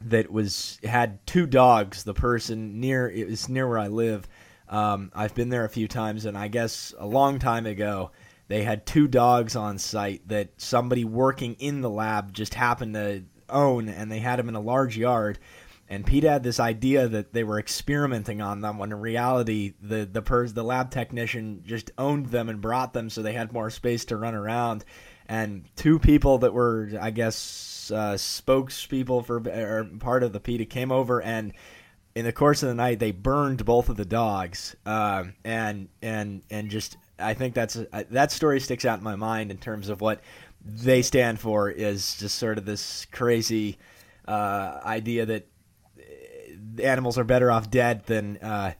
that was had two dogs. The person near it was near where I live. Um, I've been there a few times, and I guess a long time ago they had two dogs on site that somebody working in the lab just happened to own, and they had them in a large yard and Pete had this idea that they were experimenting on them when in reality the the pers- the lab technician just owned them and brought them so they had more space to run around. And two people that were I guess uh, spokespeople for or part of the PETA came over and in the course of the night they burned both of the dogs. Uh, and and and just I think that's uh, that story sticks out in my mind in terms of what they stand for is just sort of this crazy uh, idea that animals are better off dead than uh,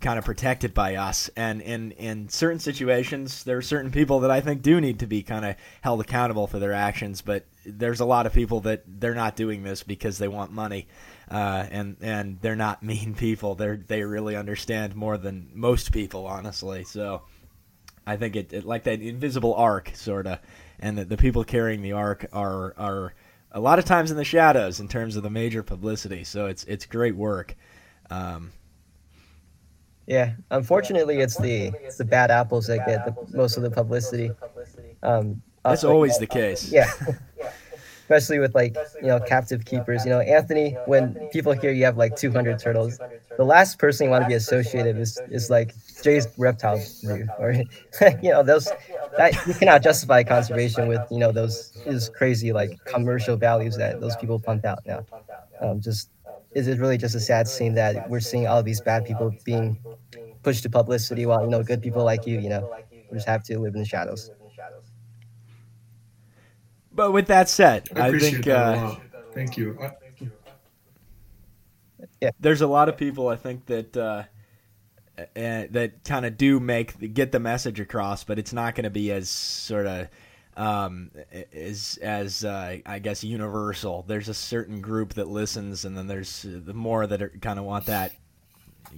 kind of protected by us. And in in certain situations, there are certain people that I think do need to be kind of held accountable for their actions. But there's a lot of people that they're not doing this because they want money, uh, and and they're not [laughs] mean people. They they really understand more than most people, honestly. So. I think it, it like that invisible arc sort of, and the, the people carrying the arc are are a lot of times in the shadows in terms of the major publicity. So it's it's great work. Um, yeah, unfortunately, it's the it's the bad apples that get the, most of the publicity. Um, That's always the case. Yeah. [laughs] Especially with like you know captive keepers. You know, Anthony, when people hear you have like 200 turtles, the last person you want to be associated is is like Jay's reptile review, or [laughs] [laughs] [laughs] you know those that you cannot justify conservation with you know those is crazy like commercial values that those people pump out now. Um, just is it really just a sad scene that we're seeing all these bad people being pushed to publicity while you know good people like you, you know, just have to live in the shadows. But with that said, I, I think that uh, thank you. Yeah. There's a lot of people I think that uh, uh, that kind of do make get the message across, but it's not going to be as sort of um, as as uh, I guess universal. There's a certain group that listens, and then there's the more that kind of want that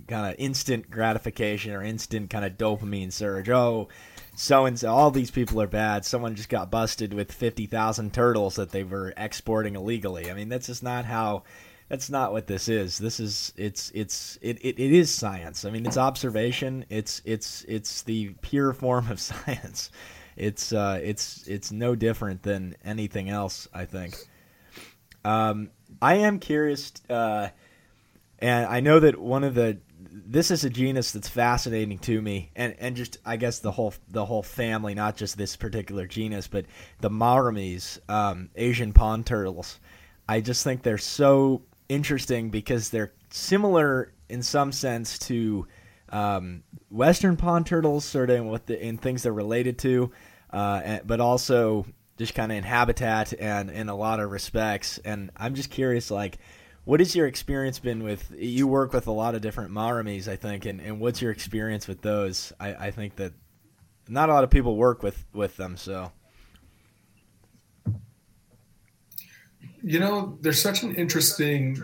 kind of instant gratification or instant kind of dopamine surge. Oh, so and so, all these people are bad. Someone just got busted with fifty thousand turtles that they were exporting illegally. I mean, that's just not how. That's not what this is. This is it's it's it, it, it is science. I mean, it's observation. It's it's it's the pure form of [laughs] science. It's uh it's it's no different than anything else. I think. Um, I am curious. Uh, and I know that one of the this is a genus that's fascinating to me, and and just I guess the whole the whole family, not just this particular genus, but the Mauremys, um, Asian pond turtles. I just think they're so interesting because they're similar in some sense to um, Western pond turtles, sort of in what the in things they're related to, uh, but also just kind of in habitat and in a lot of respects. And I'm just curious, like what has your experience been with? You work with a lot of different Mauremys, I think, and, and what's your experience with those? I, I think that not a lot of people work with with them, so. You know, they're such an interesting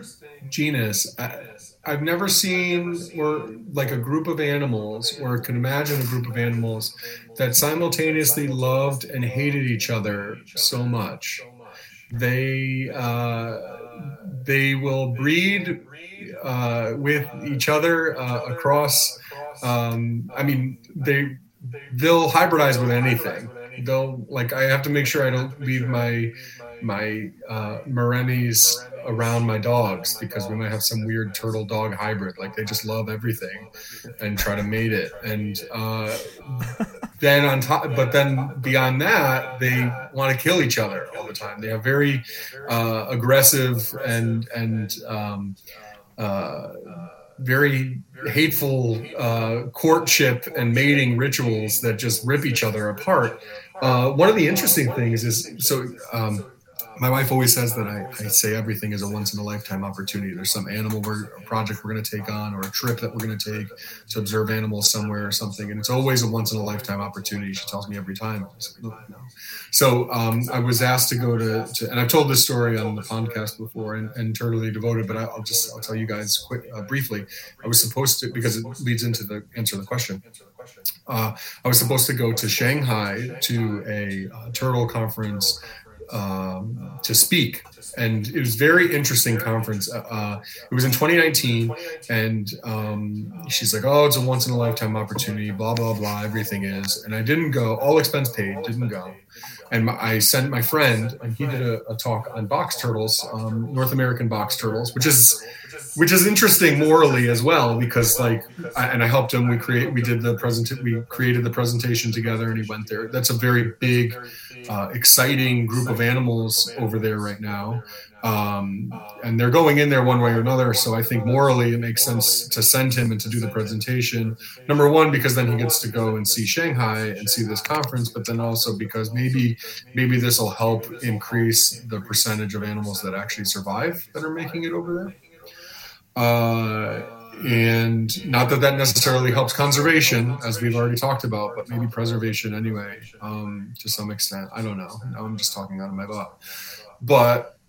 genus. I, I've never seen or like a group of animals, or can imagine a group of animals that simultaneously loved and hated each other so much. They uh, they will breed uh, with each other uh, across. Um, I mean, they they'll hybridize with anything. They'll like. I have to make sure I don't leave my my uh, Mauremys around my dogs because we might have some weird turtle dog hybrid. Like they just love everything and try to mate it. And uh, then on top, but then beyond that, they want to kill each other all the time. They have very uh, aggressive and and um, uh, very hateful uh, courtship and mating rituals that just rip each other apart. Uh, one of the interesting things is so. Um, my wife always says that I, I, say everything is a once in a lifetime opportunity. There's some animal project we're going to take on or a trip that we're going to take to observe animals somewhere or something. And it's always a once in a lifetime opportunity. She tells me every time. So um, I was asked to go to, to, and I've told this story on the podcast before and, and totally devoted, but I'll just, I'll tell you guys quick, uh, briefly. I was supposed to, because it leads into the answer the question. answer the question. Uh, I was supposed to go to Shanghai to a uh, turtle conference um, to speak, and it was very interesting conference. Uh, uh, it was in 2019, and um, she's like, "Oh, it's a once in a lifetime opportunity." Blah blah blah. Everything is, and I didn't go. All expense paid. Didn't go and my, I sent my friend, and he did a, a talk on box turtles, um, North American box turtles, which is which is interesting morally as well because like, I, and I helped him. We create, we did the present, we created the presentation together, and he went there. That's a very big, uh, exciting group of animals over there right now um, and they're going in there one way or another. So I think morally it makes sense to send him and to do the presentation. Number one, because then he gets to go and see Shanghai and see this conference, but then also because maybe maybe this will help increase the percentage of animals that actually survive that are making it over there. Uh, and not that that necessarily helps conservation, as we've already talked about, but maybe preservation anyway, um, to some extent. I don't know. Now I'm just talking out of my butt, but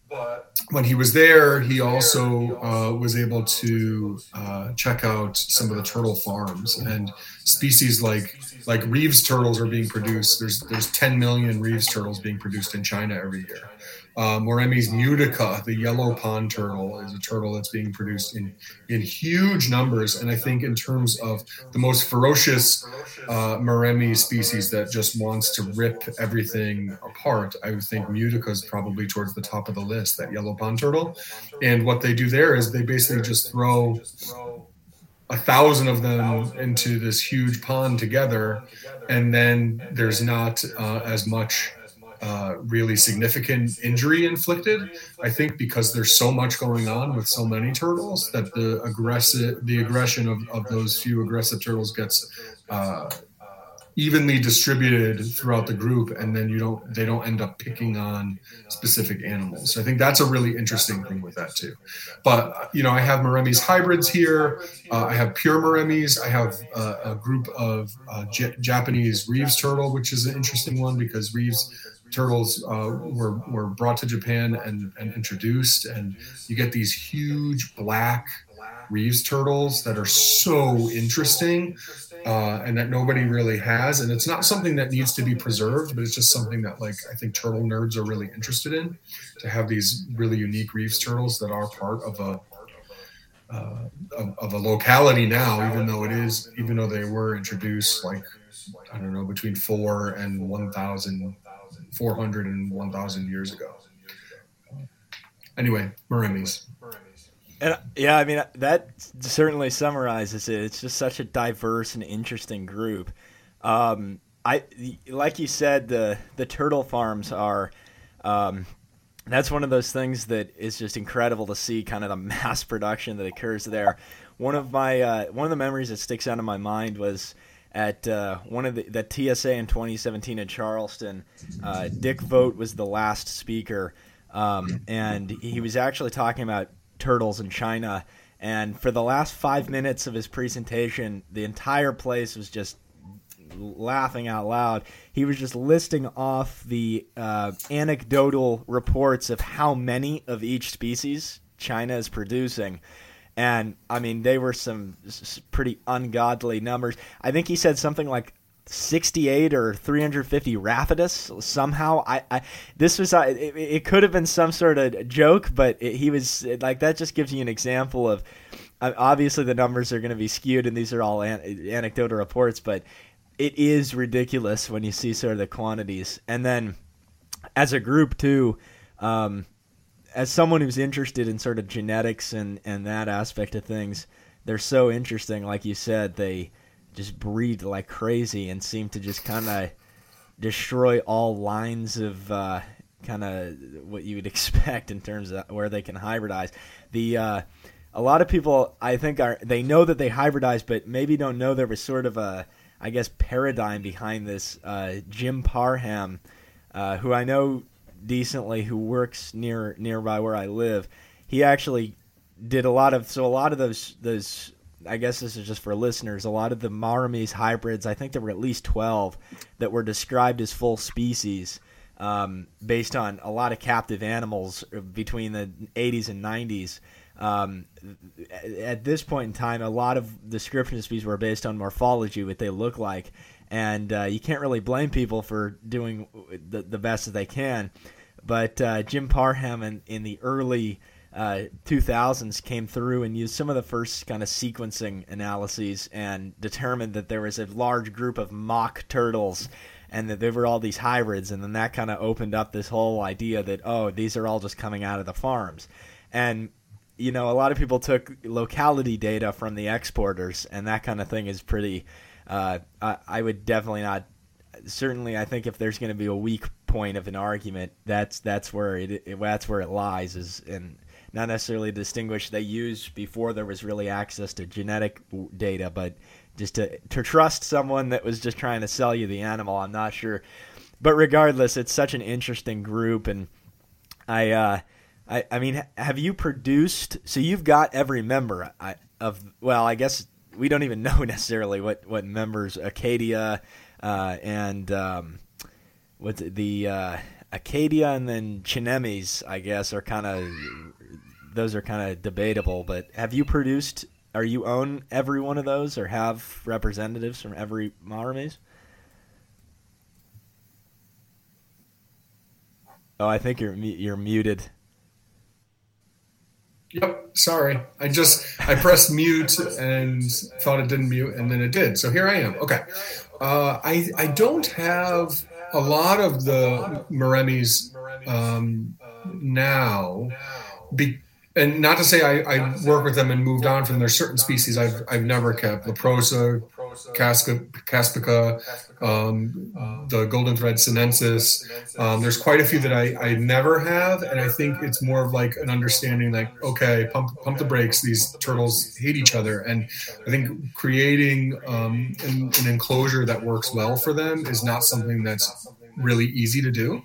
when he was there, he also uh, was able to uh, check out some of the turtle farms and species like like Reeves turtles are being produced. There's there's 10 million Reeves turtles being produced in China every year. Um, Mauremys mutica, the yellow pond turtle, is a turtle that's being produced in in huge numbers. And I think in terms of the most ferocious uh, Mauremys species that just wants to rip everything apart, I would think mutica is probably towards the top of the list. That yellow pond turtle, and what they do there is they basically just throw a thousand of them into this huge pond together, and then there's not uh, as much uh, really significant injury inflicted. I think because there's so much going on with so many turtles that the aggressive, the aggression of, of those few aggressive turtles gets uh, evenly distributed throughout the group and then you don't they don't end up picking on specific animals. So i think that's a really interesting thing with that too. But you know i have Mauremys hybrids here. Uh, i have pure Mauremys i have uh, a group of uh, J- japanese reeves turtle which is an interesting one because reeves turtles uh, were, were brought to japan and, and introduced and you get these huge black reeves turtles that are so interesting uh, and that nobody really has. And it's not something that needs to be preserved, but it's just something that like I think turtle nerds are really interested in to have these really unique reeves turtles that are part of a uh, of, of, a locality now, even though it is, even though they were introduced like I don't know between four and 1,000, 400 and 1,000 years ago. Anyway, Mauremys. And yeah, I mean that certainly summarizes it. It's just such a diverse and interesting group. Um, I like you said the the turtle farms are. Um, that's one of those things that is just incredible to see, kind of the [laughs] mass production that occurs there. One of my uh, one of the memories that sticks out in my mind was at uh, one of the, the TSA in 2017 in Charleston. Uh, Dick Vogt was the last speaker, um, and he was actually talking about turtles in China. And for the last five minutes of his presentation, the entire place was just laughing out loud. He was just listing off the uh, anecdotal reports of how many of each species China is producing. And I mean, they were some pretty ungodly numbers. I think he said something like 68 or 350 Rapidus somehow. I, I this was uh, it, it, could have been some sort of joke, but it, he was like that. Just gives you an example of uh, obviously the numbers are going to be skewed, and these are all an, anecdotal reports, but it is ridiculous when you see sort of the quantities. And then as a group too, um, as someone who's interested in sort of genetics and and that aspect of things, they're so interesting. Like you said, they just breed like crazy and seem to just kind of destroy all lines of uh, kind of what you would [laughs] expect in terms of where they can hybridize. The uh, a lot of people I think are they know that they hybridize, but maybe don't know there was sort of a I guess paradigm behind this. Uh, Jim Parham, uh, who I know decently, who works near nearby where I live, he actually did a lot of so a lot of those those I guess this is just for listeners. A lot of the Mauremys hybrids, I think there were at least 12 that were described as full species um, based on a lot of captive animals between the 80s and 90s. Um, at this point in time, a lot of description of species were based on morphology, what they look like. And uh, you can't really blame people for doing the, the best that they can. But uh, Jim Parham in, in the early uh, 2000s came through and used some of the first kind of sequencing analyses and determined that there was a large group of mock turtles and that there were all these hybrids and then that kind of opened up this whole idea that oh these are all just coming out of the farms and you know a lot of people took locality data from the exporters and that kind of thing is pretty uh, I, I would definitely not certainly I think if there's going to be a weak point of an argument that's that's where it, it that's where it lies is in not necessarily distinguish they used before there was really access to genetic data, but just to to trust someone that was just trying to sell you the animal. I'm not sure, but regardless, it's such an interesting group, and I. Uh, I, I mean, have you produced? So you've got every member I, of. Well, I guess we don't even [laughs] know necessarily what what members Ocadia uh, and um, what's the uh, Ocadia and then Chinemys, I guess, are kind of those are kind of debatable. But have you produced? Are you own every one of those, or have representatives from every Mauremys? Oh, I think you're you're muted. Yep, sorry. I just I pressed mute and thought it didn't mute, and then it did. So here I am. Okay, uh, I I don't have a lot of the Mauremys um, now. Be, and not to say I, I, work with them and moved on from their certain species I've, I've never kept. Leprosa, Casca, Caspica, um, the golden thread sinensis. Um, there's quite a few that I, I never have, and I think it's more of like an understanding, like okay, pump pump the brakes. These turtles hate each other, and I think creating um, an, an enclosure that works well for them is not something that's really easy to do.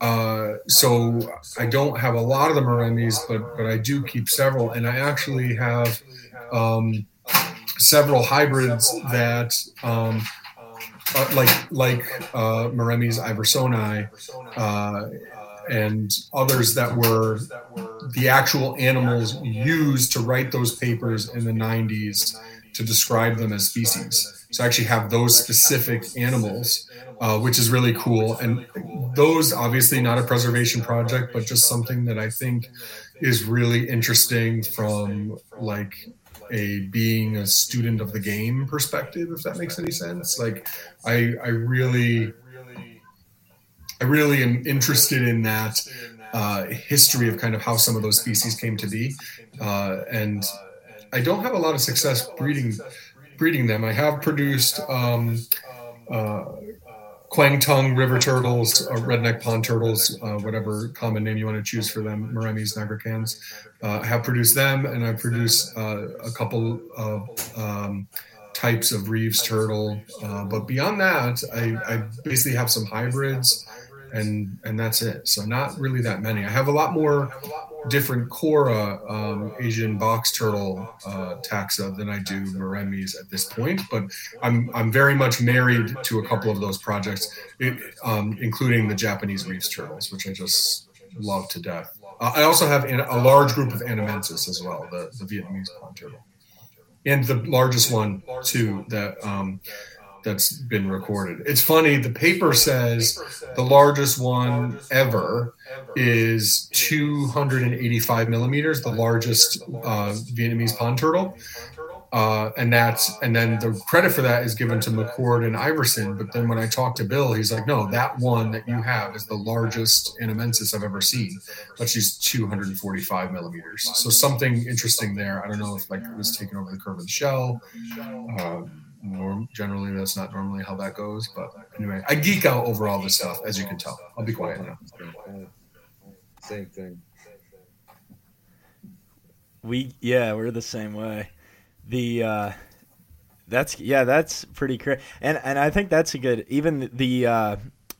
Uh, so I don't have a lot of the Mauremys, but but I do keep several, and I actually have um, several hybrids that um, uh, like like uh, Mauremys iversoni uh, and others that were the actual animals used to write those papers in the 90s to describe them as species. So I actually have those specific animals uh, which is really cool. And those, obviously, not a preservation project, but just something that I think is really interesting from like a being a student of the game perspective, if that makes any sense. Like, I I really I really am interested in that uh, history of kind of how some of those species came to be, uh, and I don't have a lot of success breeding breeding them. I have produced. Um, uh, Kwangtung river turtles, uh, redneck pond turtles, uh, whatever common name you want to choose for them, Mauremys, nigricans. Uh, I have produced them, and I produce uh, a couple of um, types of Reeves turtle. Uh, but beyond that, I, I, basically have some hybrids, and and that's it. So not really that many. I have a lot more different Cuora um, Asian box turtle uh, taxa than I do Mauremys at this point, but I'm I'm very much married to a couple of those projects, it, um, including the Japanese Reeves turtles, which I just love to death. Uh, I also have a large group of Annamensis as well, the, the Vietnamese pond turtle, and the largest one too that um, that's been recorded. It's funny. The paper says the largest one ever is 285 millimeters, the largest uh, Vietnamese pond turtle. Uh, and that's and then the credit for that is given to McCord and Iverson. But then when I talked to Bill, he's like, "No, that one that you have is the largest Annamensis I've ever seen, but she's 245 millimeters. So something interesting there. I don't know if like it was taken over the curve of the shell. Um, norm generally that's not normally how that goes but anyway i geek out over all this stuff as you can tell. I'll be quiet now. Same thing. We yeah we're the same way. The uh that's yeah that's pretty crazy and and i think that's a good even the uh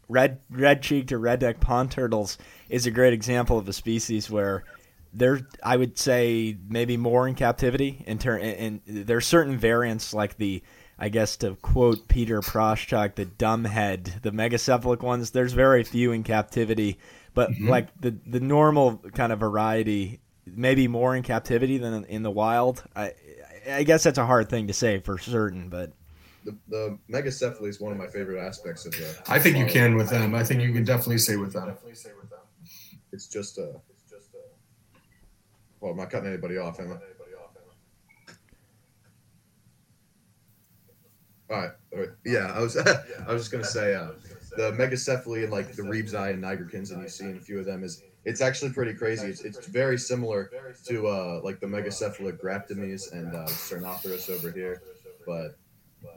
red red cheeked or red neck pond turtles is a great example of a species where they're I would say maybe more in captivity in turn and there's certain variants like the I guess to quote Peter Praschag, the dumbhead, the megacephalic ones, there's very few in captivity, but mm-hmm. like the the normal kind of variety, maybe more in captivity than in the wild. I I guess that's a hard thing to say for certain, but the, the megacephaly is one of my favorite aspects of the. I think you can with them. I think you can definitely say with them. Definitely say with them. It's just a. It's just a. Well, I'm not cutting anybody off, am I? All right. Yeah, I was [laughs] I was just gonna say uh, the megacephaly and like the reevesii and nigricans, and you see in a few of them is it's actually pretty crazy. It's, it's very similar to uh, like the megacephalic Graptemys and uh, over here, but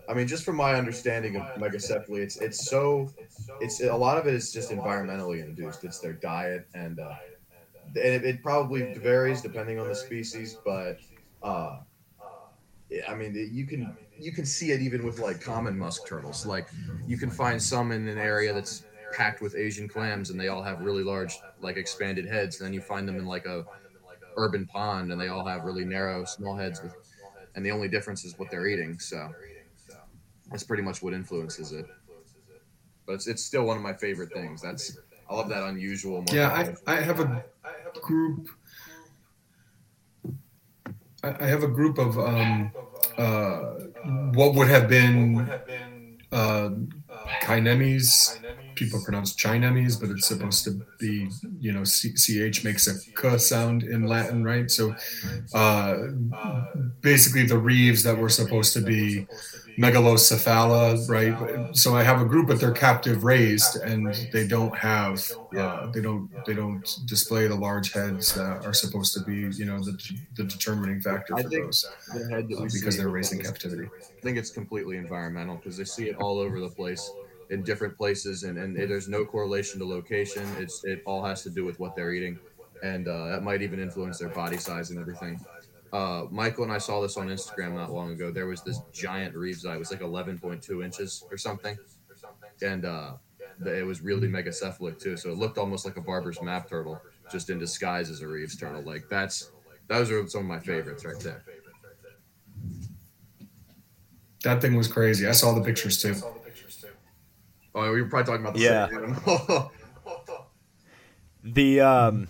I mean, just from my understanding of megacephaly, it's it's so it's a lot of it is just environmentally induced. It's their diet and uh, and it, it probably varies depending on the species, but uh, I mean, you can you can see it even with like common musk turtles. Like you can find some in an area that's packed with Asian clams, and they all have really large, like expanded heads. And then you find them in like a urban pond, and they all have really narrow, small heads. With, and the only difference is what they're eating. So that's pretty much what influences it. But it's, it's still one of my favorite things. That's I love that unusual. Yeah, I, I have a group I have a group of um, uh, what would have been uh, Kainemes. People pronounce Chinemys, but it's supposed to be, you know, ch makes a k sound in Latin, right? So uh, basically, the Reeves that were supposed to be megalocephala, right? So I have a group, but they're captive raised, and they don't have, uh, they don't, they don't display the large heads that are supposed to be, you know, the, the determining factor for those the head that uh, because they're is- raised in captivity. I think it's completely environmental because they see it all over the place in different places, and, and there's no correlation to location. It's it all has to do with what they're eating, and uh, that might even influence their body size and everything. Uh, Michael and I saw this on Instagram not long ago. There was this giant reevesii. It was like 11.2 inches or something, and uh, the- it was really megacephalic too. So it looked almost like a Barbour's map turtle, just in disguise as a reeves turtle. Like that's those are some of my favorites right there. That thing was crazy. I saw the pictures too. Oh, we were probably talking about the Yeah. same animal. [laughs] The um,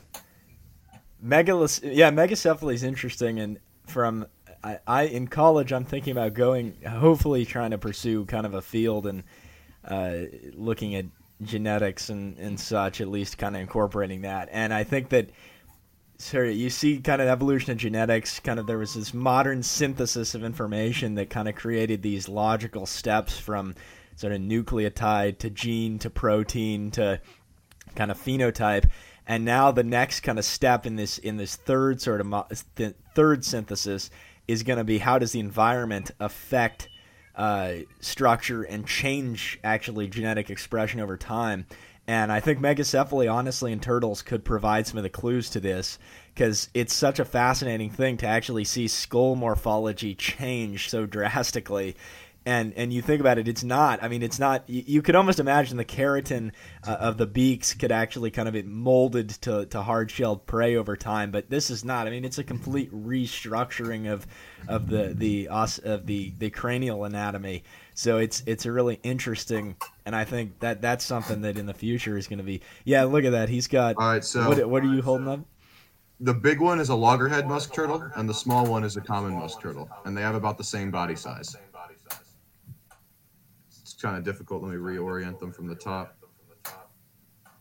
megalis, yeah, megacephaly is interesting, and from I, I in college, I'm thinking about going, hopefully, trying to pursue kind of a field and uh, looking at genetics and and such, at least kind of incorporating that. And I think that. Sorry, you see kind of evolution of genetics, kind of there was this modern synthesis of information that kind of created these logical steps from sort of nucleotide to gene to protein to kind of phenotype and now the next kind of step in this in this third sort of mo- th- third synthesis is going to be how does the environment affect uh, structure and change actually genetic expression over time? And I think megacephaly, honestly, in turtles could provide some of the clues to this because it's such a fascinating thing to actually see skull morphology change so drastically and and you think about it, it's not. I mean, it's not. You, you could almost imagine the keratin uh, of the beaks could actually kind of be molded to, to hard shelled prey over time, but this is not. I mean, it's a complete restructuring of of the the os, of the the cranial anatomy. So it's it's a really interesting, and I think that that's something that in the future is going to be. Yeah, look at that. He's got. All right, so what what are you holding up? the big one is a loggerhead musk turtle, and the small one is a common musk turtle, and they have about the same body size. Kind of difficult. Let me reorient them from the top.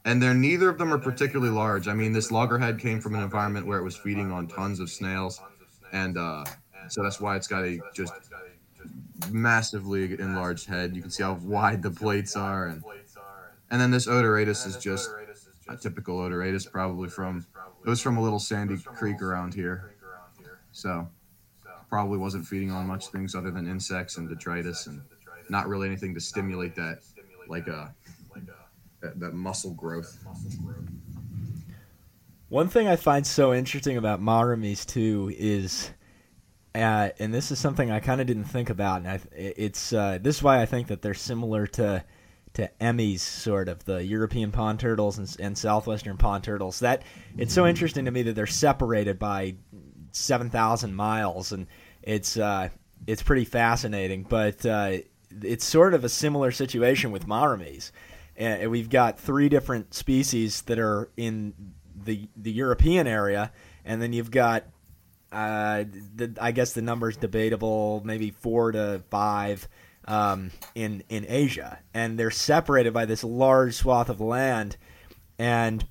And they're neither of them are particularly large. I mean, this loggerhead came from an environment where it was feeding on tons of snails, and uh, so that's why it's got a just massively enlarged head. You can see how wide the plates are, and and then this odoratus is just a typical odoratus, probably from it was from a little sandy creek around here, so probably wasn't feeding on much things other than insects and detritus, and not really anything to stimulate that like a that, that muscle growth. One thing I find so interesting about Mauremys too is, uh, and this is something I kind of didn't think about, and I, it's uh, this is why I think that they're similar to to Emys, sort of the European pond turtles and, and southwestern pond turtles. That it's so interesting to me that they're separated by seven thousand miles, and it's uh, it's pretty fascinating. But uh, it's sort of a similar situation with Mauremys. And we've got three different species that are in the the European area, and then you've got, uh, the, I guess the number's debatable, maybe four to five um, in in Asia, and they're separated by this large swath of land, and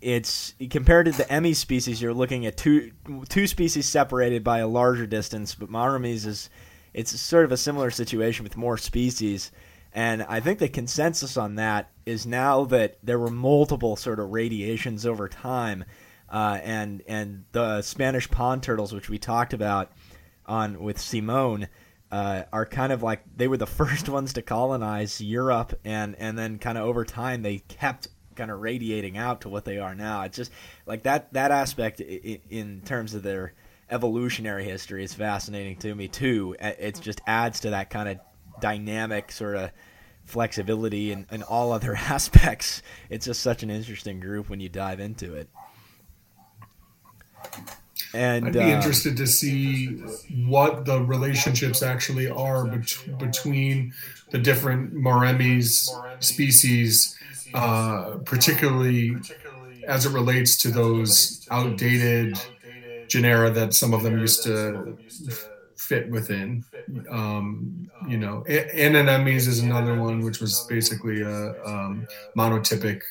it's compared to the Emys species, you're looking at two two species separated by a larger distance, but Mauremys is it's sort of a similar situation with more species. And I think the consensus on that is now that there were multiple sort of radiations over time, uh, and and the Spanish pond turtles, which we talked about on with Simone, uh, are kind of like they were the [laughs] first ones to colonize Europe, and and then kind of over time they kept kind of radiating out to what they are now. It's just like that that aspect in, in terms of their evolutionary history is fascinating to me too. It just adds to that kind of dynamic sort of flexibility and, and all other [laughs] aspects. It's just such an interesting group when you dive into it. And I'd be uh, interested to see what the relationships actually are bet- between the different Mauremys species, uh, particularly as it relates to those outdated genera that some of them used to fit within. Um, you know, Annamemys is another one, which was basically a um, monotypic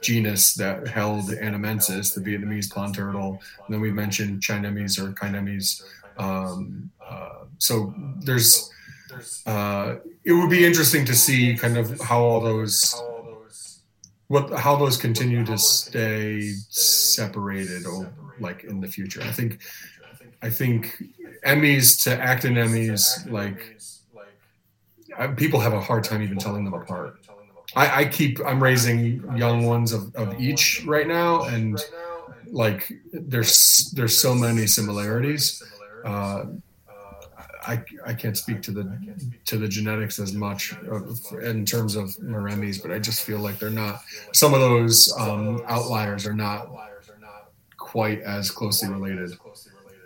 genus that held annamensis, the Vietnamese pond turtle. And then we mentioned Chinemys or Kinemes. Um, uh, so there's uh, it would be interesting to see kind of how all those what how those continue to stay separated or like in the future. I think I think Emys to Actinemys like people have a hard time even telling them apart. I, I keep I'm raising young ones of, of each right now, and like there's there's so many similarities. Uh, I, I can't speak to the to the genetics as much of, in terms of Mauremys, but I just feel like they're not. Some of those um, outliers are not quite as closely related.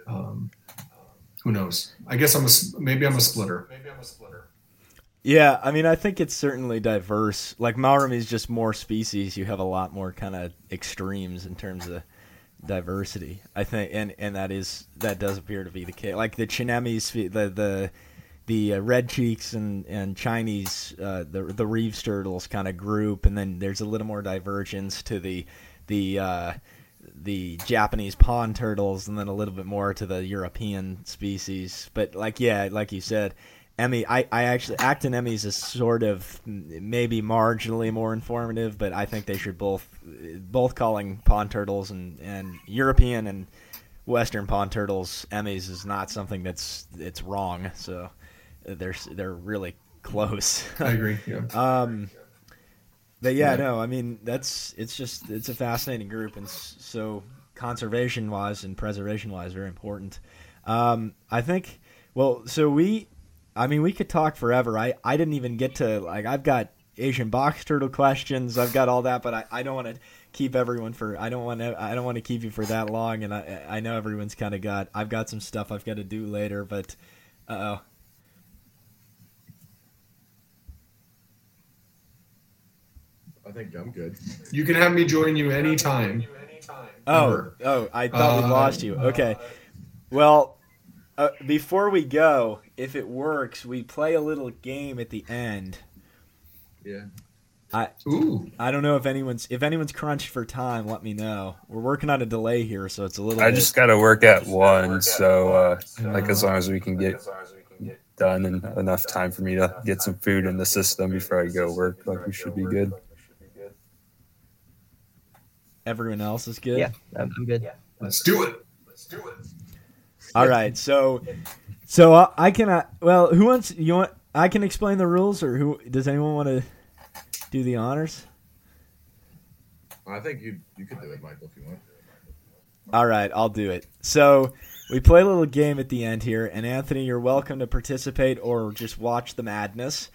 Um, who knows? I guess I'm a maybe I'm a splitter. maybe I'm a splitter. Yeah, I mean, I think it's certainly diverse. Like Mauremys is just more species. You have a lot more kind of extremes in terms of diversity. I think, and and that is that does appear to be the case. Like the Chinemys, the the the uh, red cheeks and and Chinese, uh, the the Reeves turtles kind of group, and then there's a little more divergence to the the uh, the Japanese pond turtles, and then a little bit more to the European species. But like yeah, like you said Emys, I, I actually Actinemys is sort of maybe marginally more informative, but I think they should both both calling pond turtles and, and European and Western pond turtles Emys is not something that's it's wrong. So they're they're really close. I agree. Yeah. [laughs] um, but yeah, yeah, no, I mean that's it's just it's a fascinating group and so conservation wise and preservation wise very important. Um, I think well, so we I mean, we could talk forever. I, I didn't even get to like I've got Asian box turtle questions. I've got all that, but I, I don't want to keep everyone for I don't want to I don't want to keep you for that long. And I I know everyone's kind of got I've got some stuff I've got to do later, but uh oh. I think I'm good. You can have me join you anytime. Oh, oh, I thought uh, we lost you. Okay. Well, uh, before we go, if it works, we play a little game at the end. Yeah. I Ooh. I don't know if anyone's if anyone's crunched for time. Let me know. We're working on a delay here, so it's a little. I bit... just got to work at one, so uh, like as long as we can get done and enough time for me to get some food in the system before I go work, like we should be good. Everyone else is good. Yeah, I'm good. Let's do it. Let's do it. All right, so so uh, I can. Uh, well, who wants? You want? I can explain the rules, or who? Does anyone want to do the honors? I think you you could do it, Michael, if you want. All right, I'll do it. So we play a little game at the end here, and Anthony, you're welcome to participate or just watch the madness.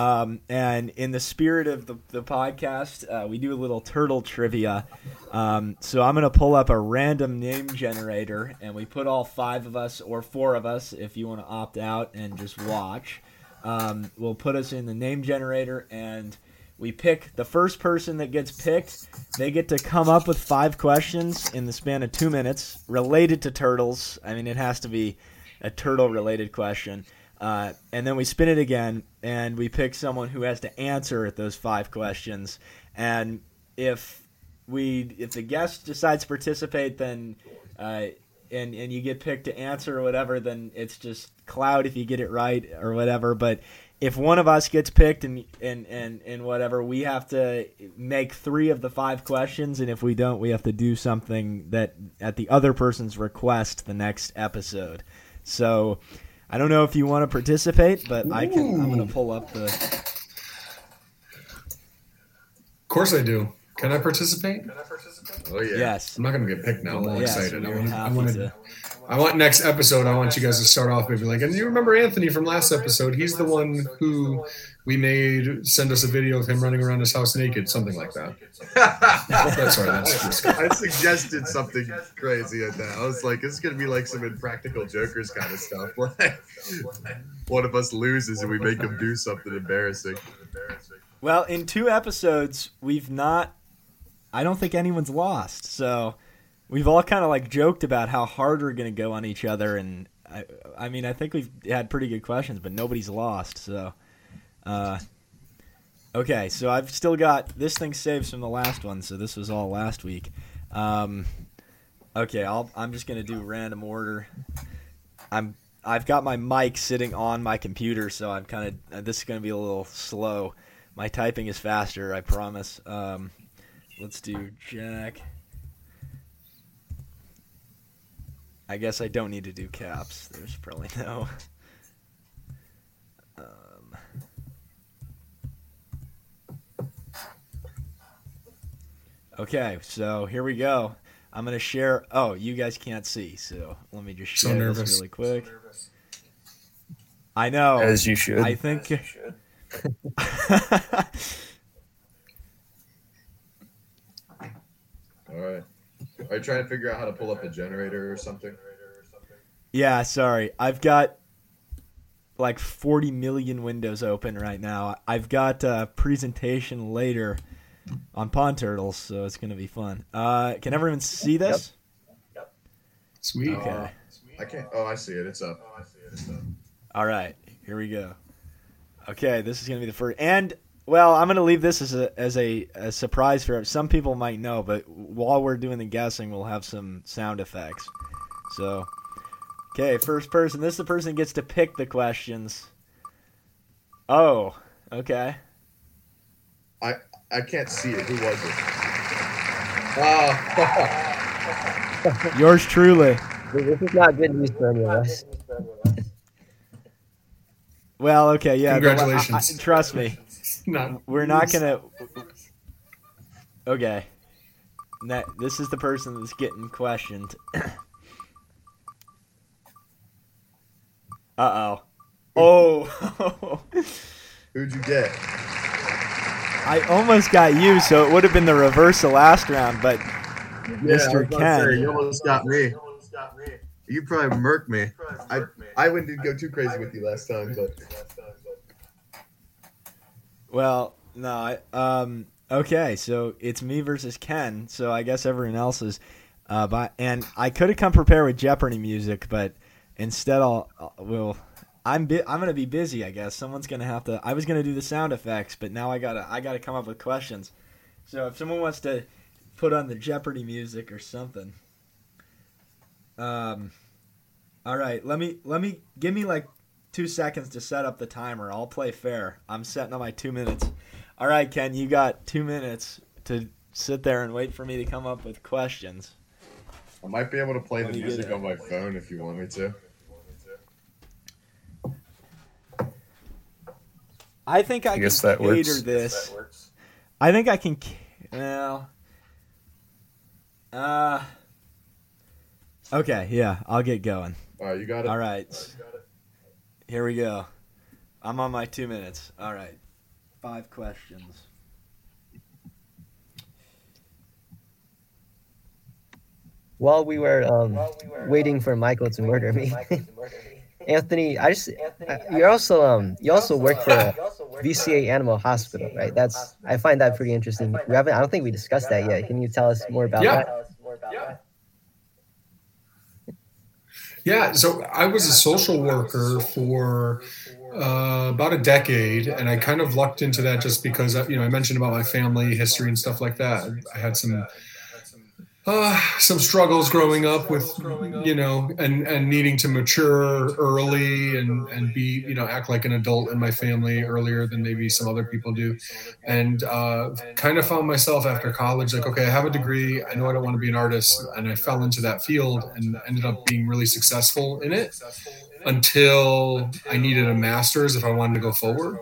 Um, and in the spirit of the, the podcast, uh, we do a little turtle trivia. Um, so I'm going to pull up a random name generator, and we put all five of us or four of us, if you want to opt out and just watch. Um, we'll put us in the name generator, and we pick the first person that gets picked. They get to come up with five questions in the span of two minutes related to turtles. I mean, it has to be a turtle related question. Uh, and then we spin it again, and we pick someone who has to answer those five questions. And if we, if the guest decides to participate, then uh, and and you get picked to answer or whatever, then it's just cloud if you get it right or whatever. But if one of us gets picked and and and and whatever, we have to make three of the five questions, and if we don't, we have to do something that at the other person's request the next episode. So I don't know if you want to participate, but Ooh. I can. I'm going to pull up the. Of course, I do. Can I participate? Can I participate? Oh yeah. Yes. I'm not going to get picked now. I'm all yes, excited. I want, I want to. I want next episode. I want you guys to start off maybe like, and you remember Anthony from last episode? He's the one who we made send us a video of him running around his house naked, something like that. [laughs] that's right. That's I suggested something crazy at that. I was like, "This is gonna be like some impractical jokers kind of stuff." [laughs] Like, one of us loses and we make him do something embarrassing. Well, in two episodes, we've not. I don't think anyone's lost. So we've all kind of like joked about how hard we're gonna go on each other, and I, I mean, I think we've had pretty good questions, but nobody's lost. So. Uh, okay, so I've still got this thing saves from the last one, so this was all last week. Um, okay, I'll, I'm just gonna do random order. I'm I've got my mic sitting on my computer, so I'm kind of this is to be a little slow. My typing is faster, I promise. Um, let's do Jack. I guess I don't need to do caps. There's probably no. [laughs] okay, so here we go. I'm gonna share. Oh, you guys can't see, so let me just So share nervous. this really quick. I know. As you should. I think. Should. [laughs] All right. Are you trying to figure out how to pull up a generator or something? yeah, sorry. I've got like 40 million windows open right now. I've got a presentation later on pond turtles, so it's gonna be fun. Uh, can everyone see this? Yep. Sweet. Okay. Uh, I can't. Oh, I see it. It's up. I see it. It's up. All right, here we go. Okay, this is gonna be the first, and well, I'm gonna leave this as a as a, a surprise for some people might know, but while we're doing the guessing, we'll have some sound effects. So, okay, first person. This is the person who gets to pick the questions. Oh, okay. I can't see it. Who was it? Oh, [laughs] Yours truly. This is not good news for any of us. Well, okay, yeah. but I- I- Congratulations. trust me, [laughs] Not, we're not gonna. Okay. That this is the person that's getting questioned. [coughs] uh oh. Oh. [laughs] who'd you get? I almost got you, so it would have been the reverse of last round, but Mr. Ken. you almost got me. You probably murked me. I I wouldn't go too crazy with you last time, but well, no, I, um, okay, so it's me versus Ken, so I guess everyone else is, uh, but, and I could have come prepared with Jeopardy music, but instead I'll, I'll well, I'm bi- I'm gonna be busy, I guess. Someone's gonna have to. I was gonna do the sound effects, but now I gotta I gotta come up with questions. So if someone wants to put on the Jeopardy music or something, um, all right, let me let me give me like two seconds to set up the timer. I'll play fair. I'm setting on my two minutes. All right, Ken, you got two minutes to sit there and wait for me to come up with questions. I might be able to play Let the music on my phone if you want me to. I think I, I guess can that cater works. this. I think I can. ca- Well, uh, okay, yeah, I'll get going. All right, you got it. All right, here we go. I'm on my two minutes. All right, five questions. While we were um, waiting for Michael to murder me, [laughs] Anthony, I just I- you're also um you also work for a VCA Animal Hospital, right? That's I find that pretty interesting. We haven't I don't think we discussed that yet. Can you tell us more about Yeah. that? Yeah, so I was a social worker for uh, about a decade, and I kind of lucked into that just because uh, you know I mentioned about my family history and stuff like that. I had some uh, some struggles growing up with you know and and needing to mature early and and be you know act like an adult in my family earlier than maybe some other people do. And uh, kind of found myself after college like okay i have a degree. I know i don't want to be an artist. And i fell into that field and ended up being really successful in it until i needed a master's if i wanted to go forward.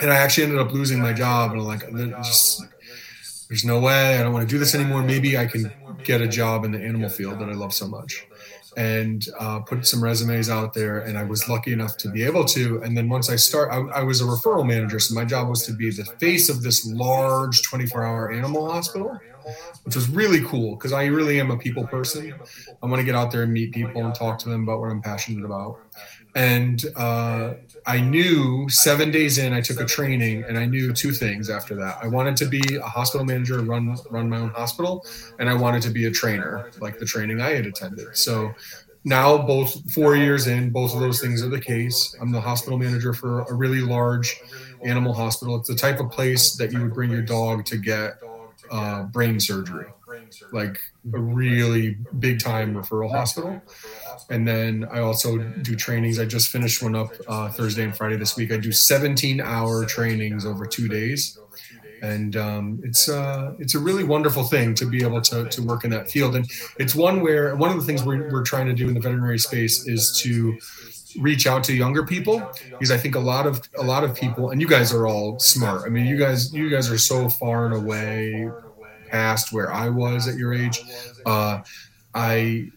And i actually ended up losing my job and I'm like just there's no way i don't want to do this anymore. maybe i can get a job in the animal field that i love so much. and uh, put some resumes out there and i was lucky enough to be able to and then once i start I, I was a referral manager so my job was to be the face of this large 24 hour animal hospital which was really cool because i really am a people person. I want to get out there and meet people and talk to them about what i'm passionate about. And uh, I knew seven days in, I took a training, and I knew two things after that. I wanted to be a hospital manager, run run my own hospital, and I wanted to be a trainer, like the training I had attended. So now, both four years in, both of those things are the case. I'm the hospital manager for a really large animal hospital. It's the type of place that you would bring your dog to get uh, brain surgery, like a really big time referral hospital. And then I also do trainings. I just finished one up uh, Thursday and Friday this week. I do 17 hour trainings over two days. And um, it's uh, it's a really wonderful thing to be able to, to work in that field. And it's one where one of the things we're, we're trying to do in the veterinary space is to reach out to younger people because I think a lot of a lot of people and you guys are all smart. I mean, you guys you guys are so far and away past where I was at your age. Uh, I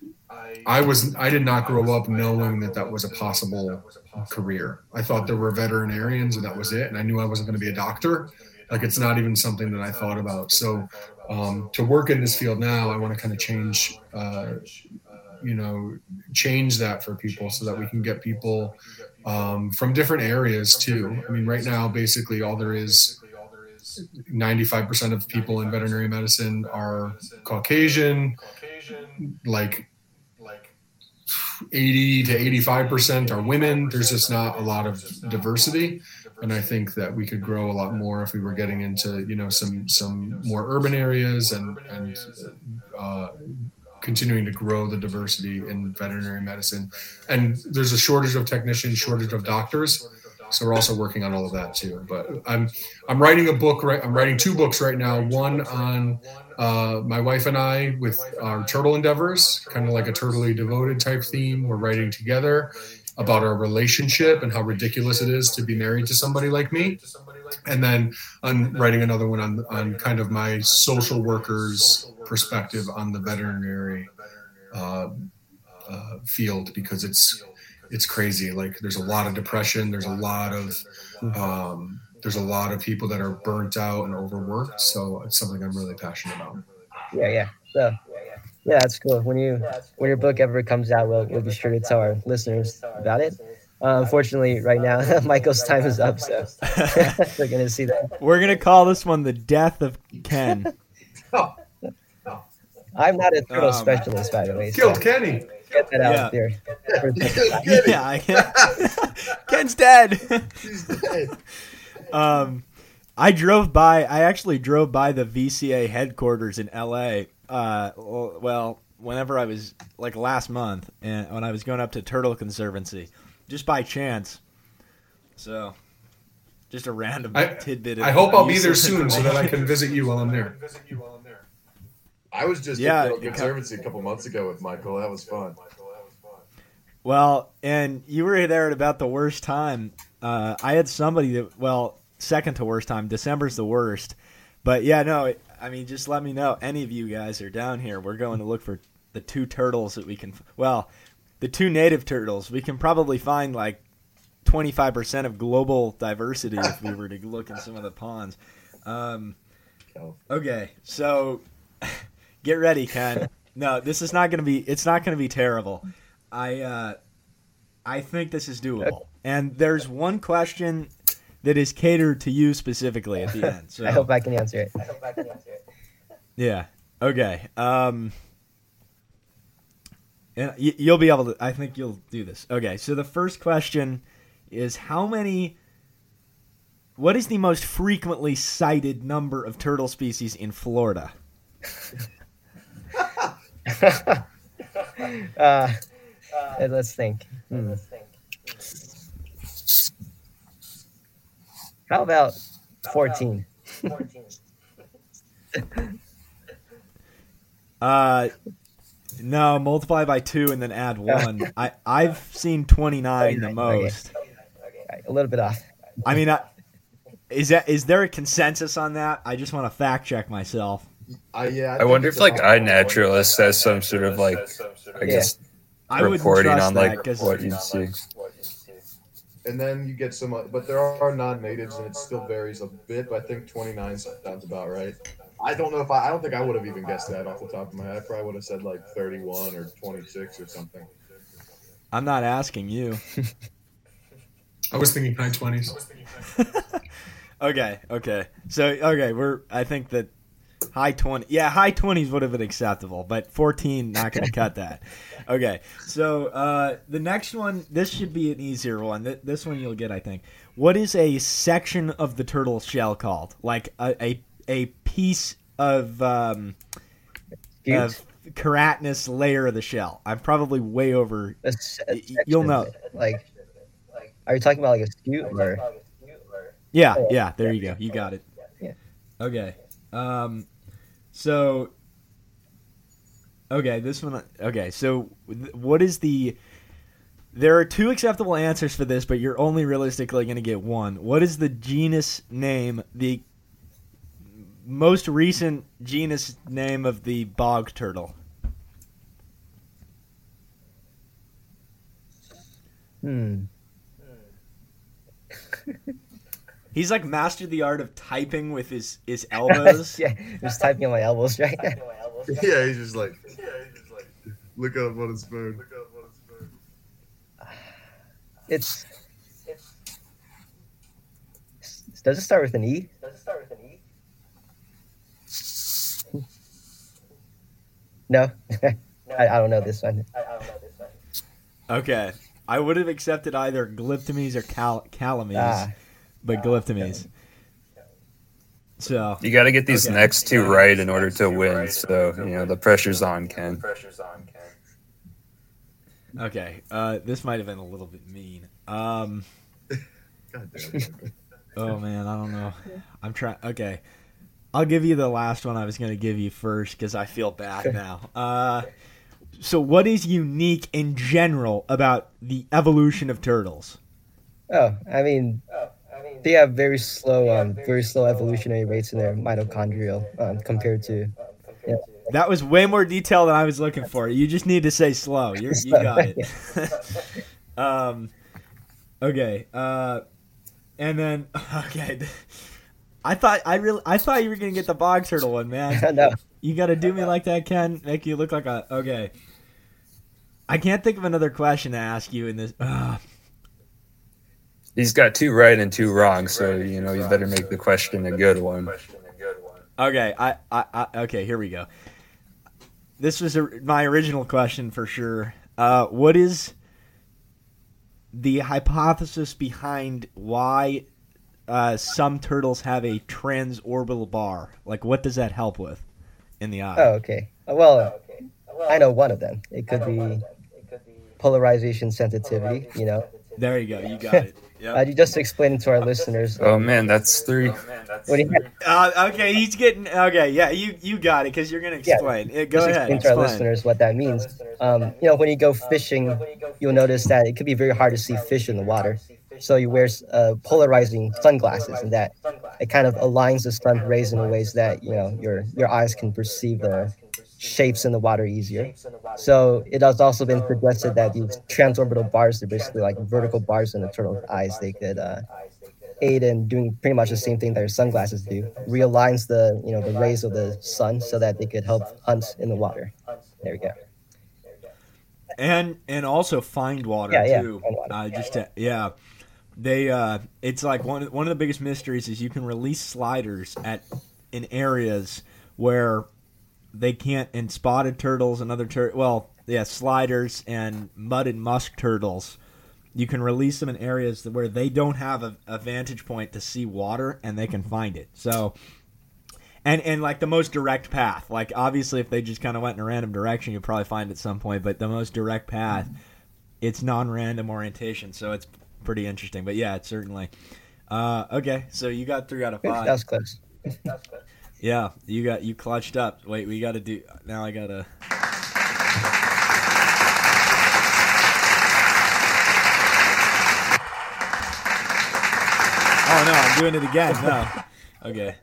I was I did not grow up knowing that that was a possible career. I thought there were veterinarians and that was it, and I knew I wasn't going to be a doctor. Like it's not even something that I thought about. So um, to work in this field now, I want to kind of change. Uh, you know change that for people so that we can get people um, from different areas too i mean right now basically all there is 95% of people in veterinary medicine are caucasian like 80 to 85% are women. There's just not a lot of diversity. And i think that we could grow a lot more if we were getting into you know some some more urban areas and and uh, continuing to grow the diversity in veterinary medicine. And there's a shortage of technicians, shortage of doctors. So we're also working on all of that too. But I'm I'm writing a book right. I'm writing two books right now. One on uh, my wife and I with our turtle endeavors, kind of like a turtly devoted type theme. We're writing together about our relationship and how ridiculous it is to be married to somebody like me. And then I'm writing another one on on kind of my social workers perspective on the veterinary uh, uh, field because it's it's crazy. Like there's a lot of depression. There's a lot of um, there's a lot of people that are burnt out and overworked. So it's something I'm really passionate about. Yeah, yeah. So, yeah, that's cool. When you when your book ever comes out, we'll we'll be sure to tell our listeners about it. Uh, unfortunately, right now [laughs] Michael's time is up, so [laughs] they're gonna see that. We're gonna call this one the death of Ken. Oh, [laughs] I'm not a turtle Um, specialist, by the way. So Killed Kenny. Get that out Yeah. there. yeah, [laughs] I- [laughs] Ken's dead. [laughs] he's dead. um, I drove by. I actually drove by the VCA headquarters in LA. Uh, well- well, whenever I was like last month, and when I was going up to Turtle Conservancy, just by chance. So, just a random I- tidbit. Of I hope I'll be there soon so that I can visit you while I'm there. I was just Yeah, at the conservancy a couple months ago with Michael. That was fun. Well, and you were there at about the worst time. Uh, I had somebody that, well, second to worst time. December's the worst. But yeah, no, I mean, just let me know. Any of you guys are down here. We're going to look for the two turtles that we can, well, the two native turtles. We can probably find like 25% of global diversity if we were to look in some of the ponds. Um, okay, so [laughs] get ready, Ken. No, this is not going to be, it's not going to be terrible. I uh, I think this is doable. And there's one question that is catered to you specifically at the [laughs] end. So I hope I can answer it. yeah, okay. Um, and you'll be able to. I think you'll do this. Okay. So the first question is how many. What is the most frequently cited number of turtle species in Florida? [laughs] Uh, uh, let's think. Hmm. How about 14? [laughs] Uh, no, multiply by two and then add one. I I've seen twenty nine the 29, okay. most. A little bit off. I mean, I, is that is there a consensus on that? I just want to fact check myself. I yeah. I wonder if like iNaturalist has some sort of like I guess I wouldn't reporting trust on that like 'cause- what you see. And then you get some, uh, but there are non-natives, and it still varies a bit. But I think 29 sounds about right. I don't know if I, I don't think I would have even guessed that off the top of my head. I probably would have said like 31 or 26 or something. I'm not asking you. I was thinking high 20s. [laughs] Okay, okay. So okay, we're I think that high twenty yeah, high twenties would have been acceptable, but fourteen not gonna cut that. Okay. So uh the next one this should be an easier one. This one you'll get, I think. What is a section of the turtle shell called? Like a a, a piece of um, Cute. of keratinous layer of the shell. I'm probably way over. A s- a y- y- you'll know. Like, are you talking about like a scute or? Yeah, yeah. There you go. You got it. Yeah. Okay. Um, so. Okay, this one. Okay, so what is the? There are two acceptable answers for this, but you're only realistically going to get one. What is the genus name? The most recent genus name of the bog turtle. Hmm. [laughs] [laughs] He's like mastered the art of typing with his his [laughs] elbows. [laughs] yeah, just typing on my elbows right now. yeah, he's [laughs] just like, yeah, he's just like, look up on his phone. Look up on his [sighs] phone. It's. It's. Does it start with an E? Does it start with an E? No, I, I don't know this one. I, I, don't know this one. Okay. I would have accepted either Glyptemys or cal- Clemmys, Ah, but Glyptemys. So, You got to get these Okay. next two right in order to win. So you know the pressure's on, Ken. pressure's on, Ken. okay. Uh, this might have been a little bit mean. Um, God damn it. [laughs] oh, man. I don't know. I'm trying. Okay. I'll give you the last one I was going to give you first because I feel bad now. Uh, so, what is unique in general about the evolution of turtles? oh, I mean, they have very slow, um, very slow evolutionary rates in their mitochondrial um, compared to. That was way more detail than I was looking for. You just need to say slow. [laughs] You're, you got it. [laughs] um, okay. Uh, and then [laughs] okay. I thought I really I thought you were gonna get the bog turtle one, man. no, You gotta do me like that, Ken. Make you look like a okay. I can't think of another question to ask you in this. [sighs] Uh, He's got two right and two wrong, so you know you better make the question a good one. okay, I, I, I okay. Here we go. This was a, my original question for sure. Uh, what is the hypothesis behind why uh, some turtles have a transorbital bar? Like, what does that help with in the eye? Oh, okay. Well, I know one of them. It could be polarization sensitivity. You know, There you go. You got [laughs] it. Uh, Yep. you just explain it to our listeners. Oh man, that's three. What do you Uh, okay, he's getting okay. Yeah, you you got it because you're gonna Yeah, explain. Uh, Go just ahead. explain to our listeners what that means. Um, you know, when you go fishing, you'll notice that it could be very hard to see fish in the water. So you wear uh, polarizing sunglasses, and that it kind of aligns the sun rays in ways that you know your your eyes can perceive the shapes in the water easier. So it has also been suggested that these transorbital bars they're basically like vertical bars in the turtle's eyes. They could uh, aid in doing pretty much the same thing that your sunglasses do. Realigns the you know the rays of the sun so that they could help hunt in the water. There we go. and and also find water Yeah, yeah, too. find water. Uh, just to, yeah, they uh, it's like one one of the biggest mysteries is you can release sliders at in areas where they can't. And spotted turtles and other tur well, yeah, sliders and mud and musk turtles. You can release them in areas where they don't have a, a vantage point to see water, and they can find it. So, and and like the most direct path. Like obviously, if they just kind of went in a random direction, you'd probably find it at some point. But the most direct path, it's non-random orientation, so it's pretty interesting. But yeah, it's certainly. Uh, okay, so you got three out of five. that's close. Yeah, you got you clutched up. Wait, we got to do now. I gotta. Oh no, I'm doing it again. No. [laughs] Okay.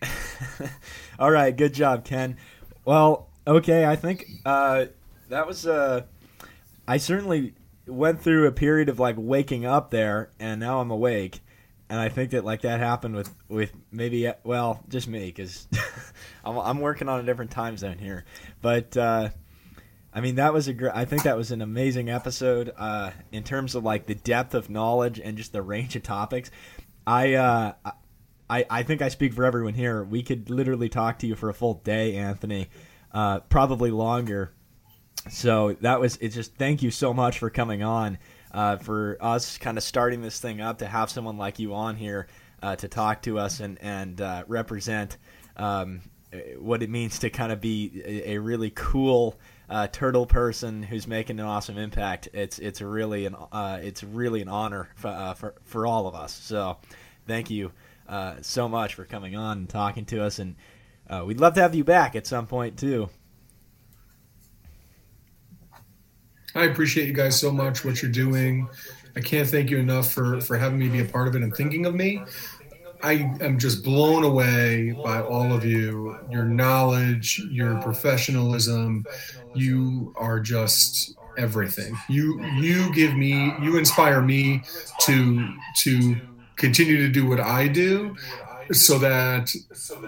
[laughs] All right, good job, Ken. Well, okay, I think uh, that was uh, I certainly went through a period of like waking up there, and now I'm awake, and I think that like that happened with with maybe well just me because [laughs] I'm I'm working on a different time zone here, but. Uh, I mean, that was a great. I think that was an amazing episode uh, in terms of like the depth of knowledge and just the range of topics. I, uh, I, I think I speak for everyone here. We could literally talk to you for a full day, Anthony, uh, probably longer. So that was. It's just thank you so much for coming on, uh, for us kind of starting this thing up to have someone like you on here. uh, to talk to us and and uh, represent um, what it means to kind of be a, really cool uh, turtle person who's making an awesome impact. It's it's really an uh, it's really an honor for, uh, for for all of us. So thank you so much for coming on and talking to us, and we'd love to have you back at some point too. I appreciate you guys so much what you're doing. I can't thank you enough for for having me be a part of it and thinking of me. I am just blown away by all of you, your knowledge, your professionalism. You are just everything. You you give me, you inspire me to to continue to do what I do so that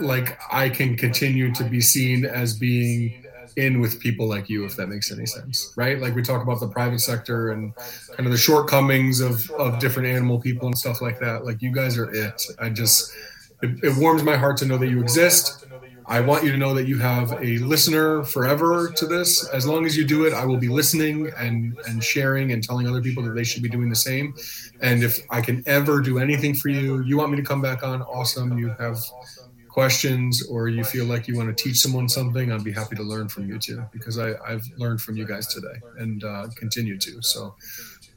like I can continue to be seen as being in with people like you if that makes any sense right like we talk about the private sector and kind of the shortcomings of of different animal people and stuff like that like you guys are it i just it, it warms my heart to know that you exist I want you to know that you have a listener forever to this. As long as you do it, I will be listening and and sharing and telling other people that they should be doing the same. And if I can ever do anything for you, you want me to come back on, awesome. You have questions or you feel like you want to teach someone something, I'd be happy to learn from you too, because I, I've learned from you guys today and uh, continue to. So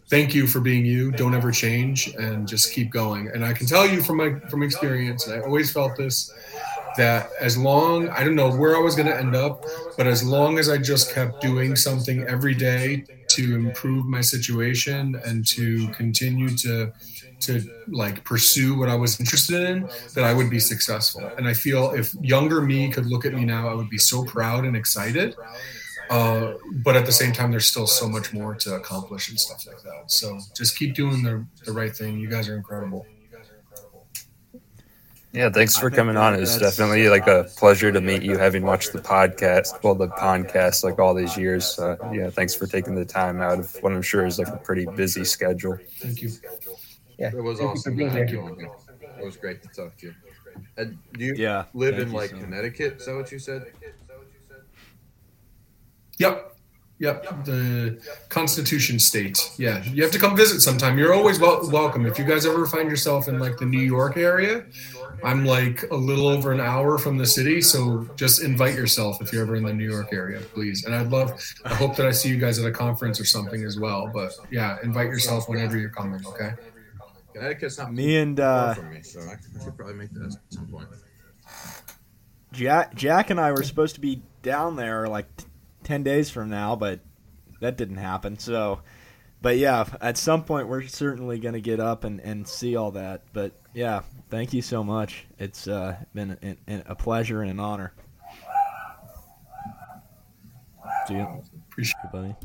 thank you for being you. Don't ever change and just keep going. And I can tell you from my from experience, and I always felt this, that as long I don't know where I was going to end up, but as long as I just kept doing something every day to improve my situation and to continue to to like pursue what I was interested in, that I would be successful. And I feel if younger me could look at me now, I would be so proud and excited. Uh, but at the same time, there's still so much more to accomplish and stuff like that. So just keep doing the, the right thing. You guys are incredible. Yeah, thanks for coming on. It's definitely like a pleasure to meet you, having watched the podcast, well, the podcast, like all these years. Uh, yeah, thanks for taking the time out of what I'm sure is like a pretty busy schedule. Thank you. Yeah, It was thank you for awesome. being Thank here. you. It was great to talk to you. And do you Yeah, live thank in you like so. Connecticut? Is that what you said? Yep. Yep. The Constitution State. Yeah. You have to come visit sometime. You're always wel- welcome. If you guys ever find yourself in like the New York area, I'm like a little over an hour from the city. So just invite yourself if you're ever in the New York area, please. And I'd love, I hope that I see you guys at a conference or something as well. But yeah, invite yourself whenever you're coming. Okay. Connecticut's not Me and uh, from me, so I, I could probably make that at some point. Jack, Jack and I were supposed to be down there like t- ten days from now, but that didn't happen. So, but yeah, at some point we're certainly going to get up and, and see all that. But yeah, thank you so much. It's uh, been a, a pleasure and an honor. See you, Appreciate buddy.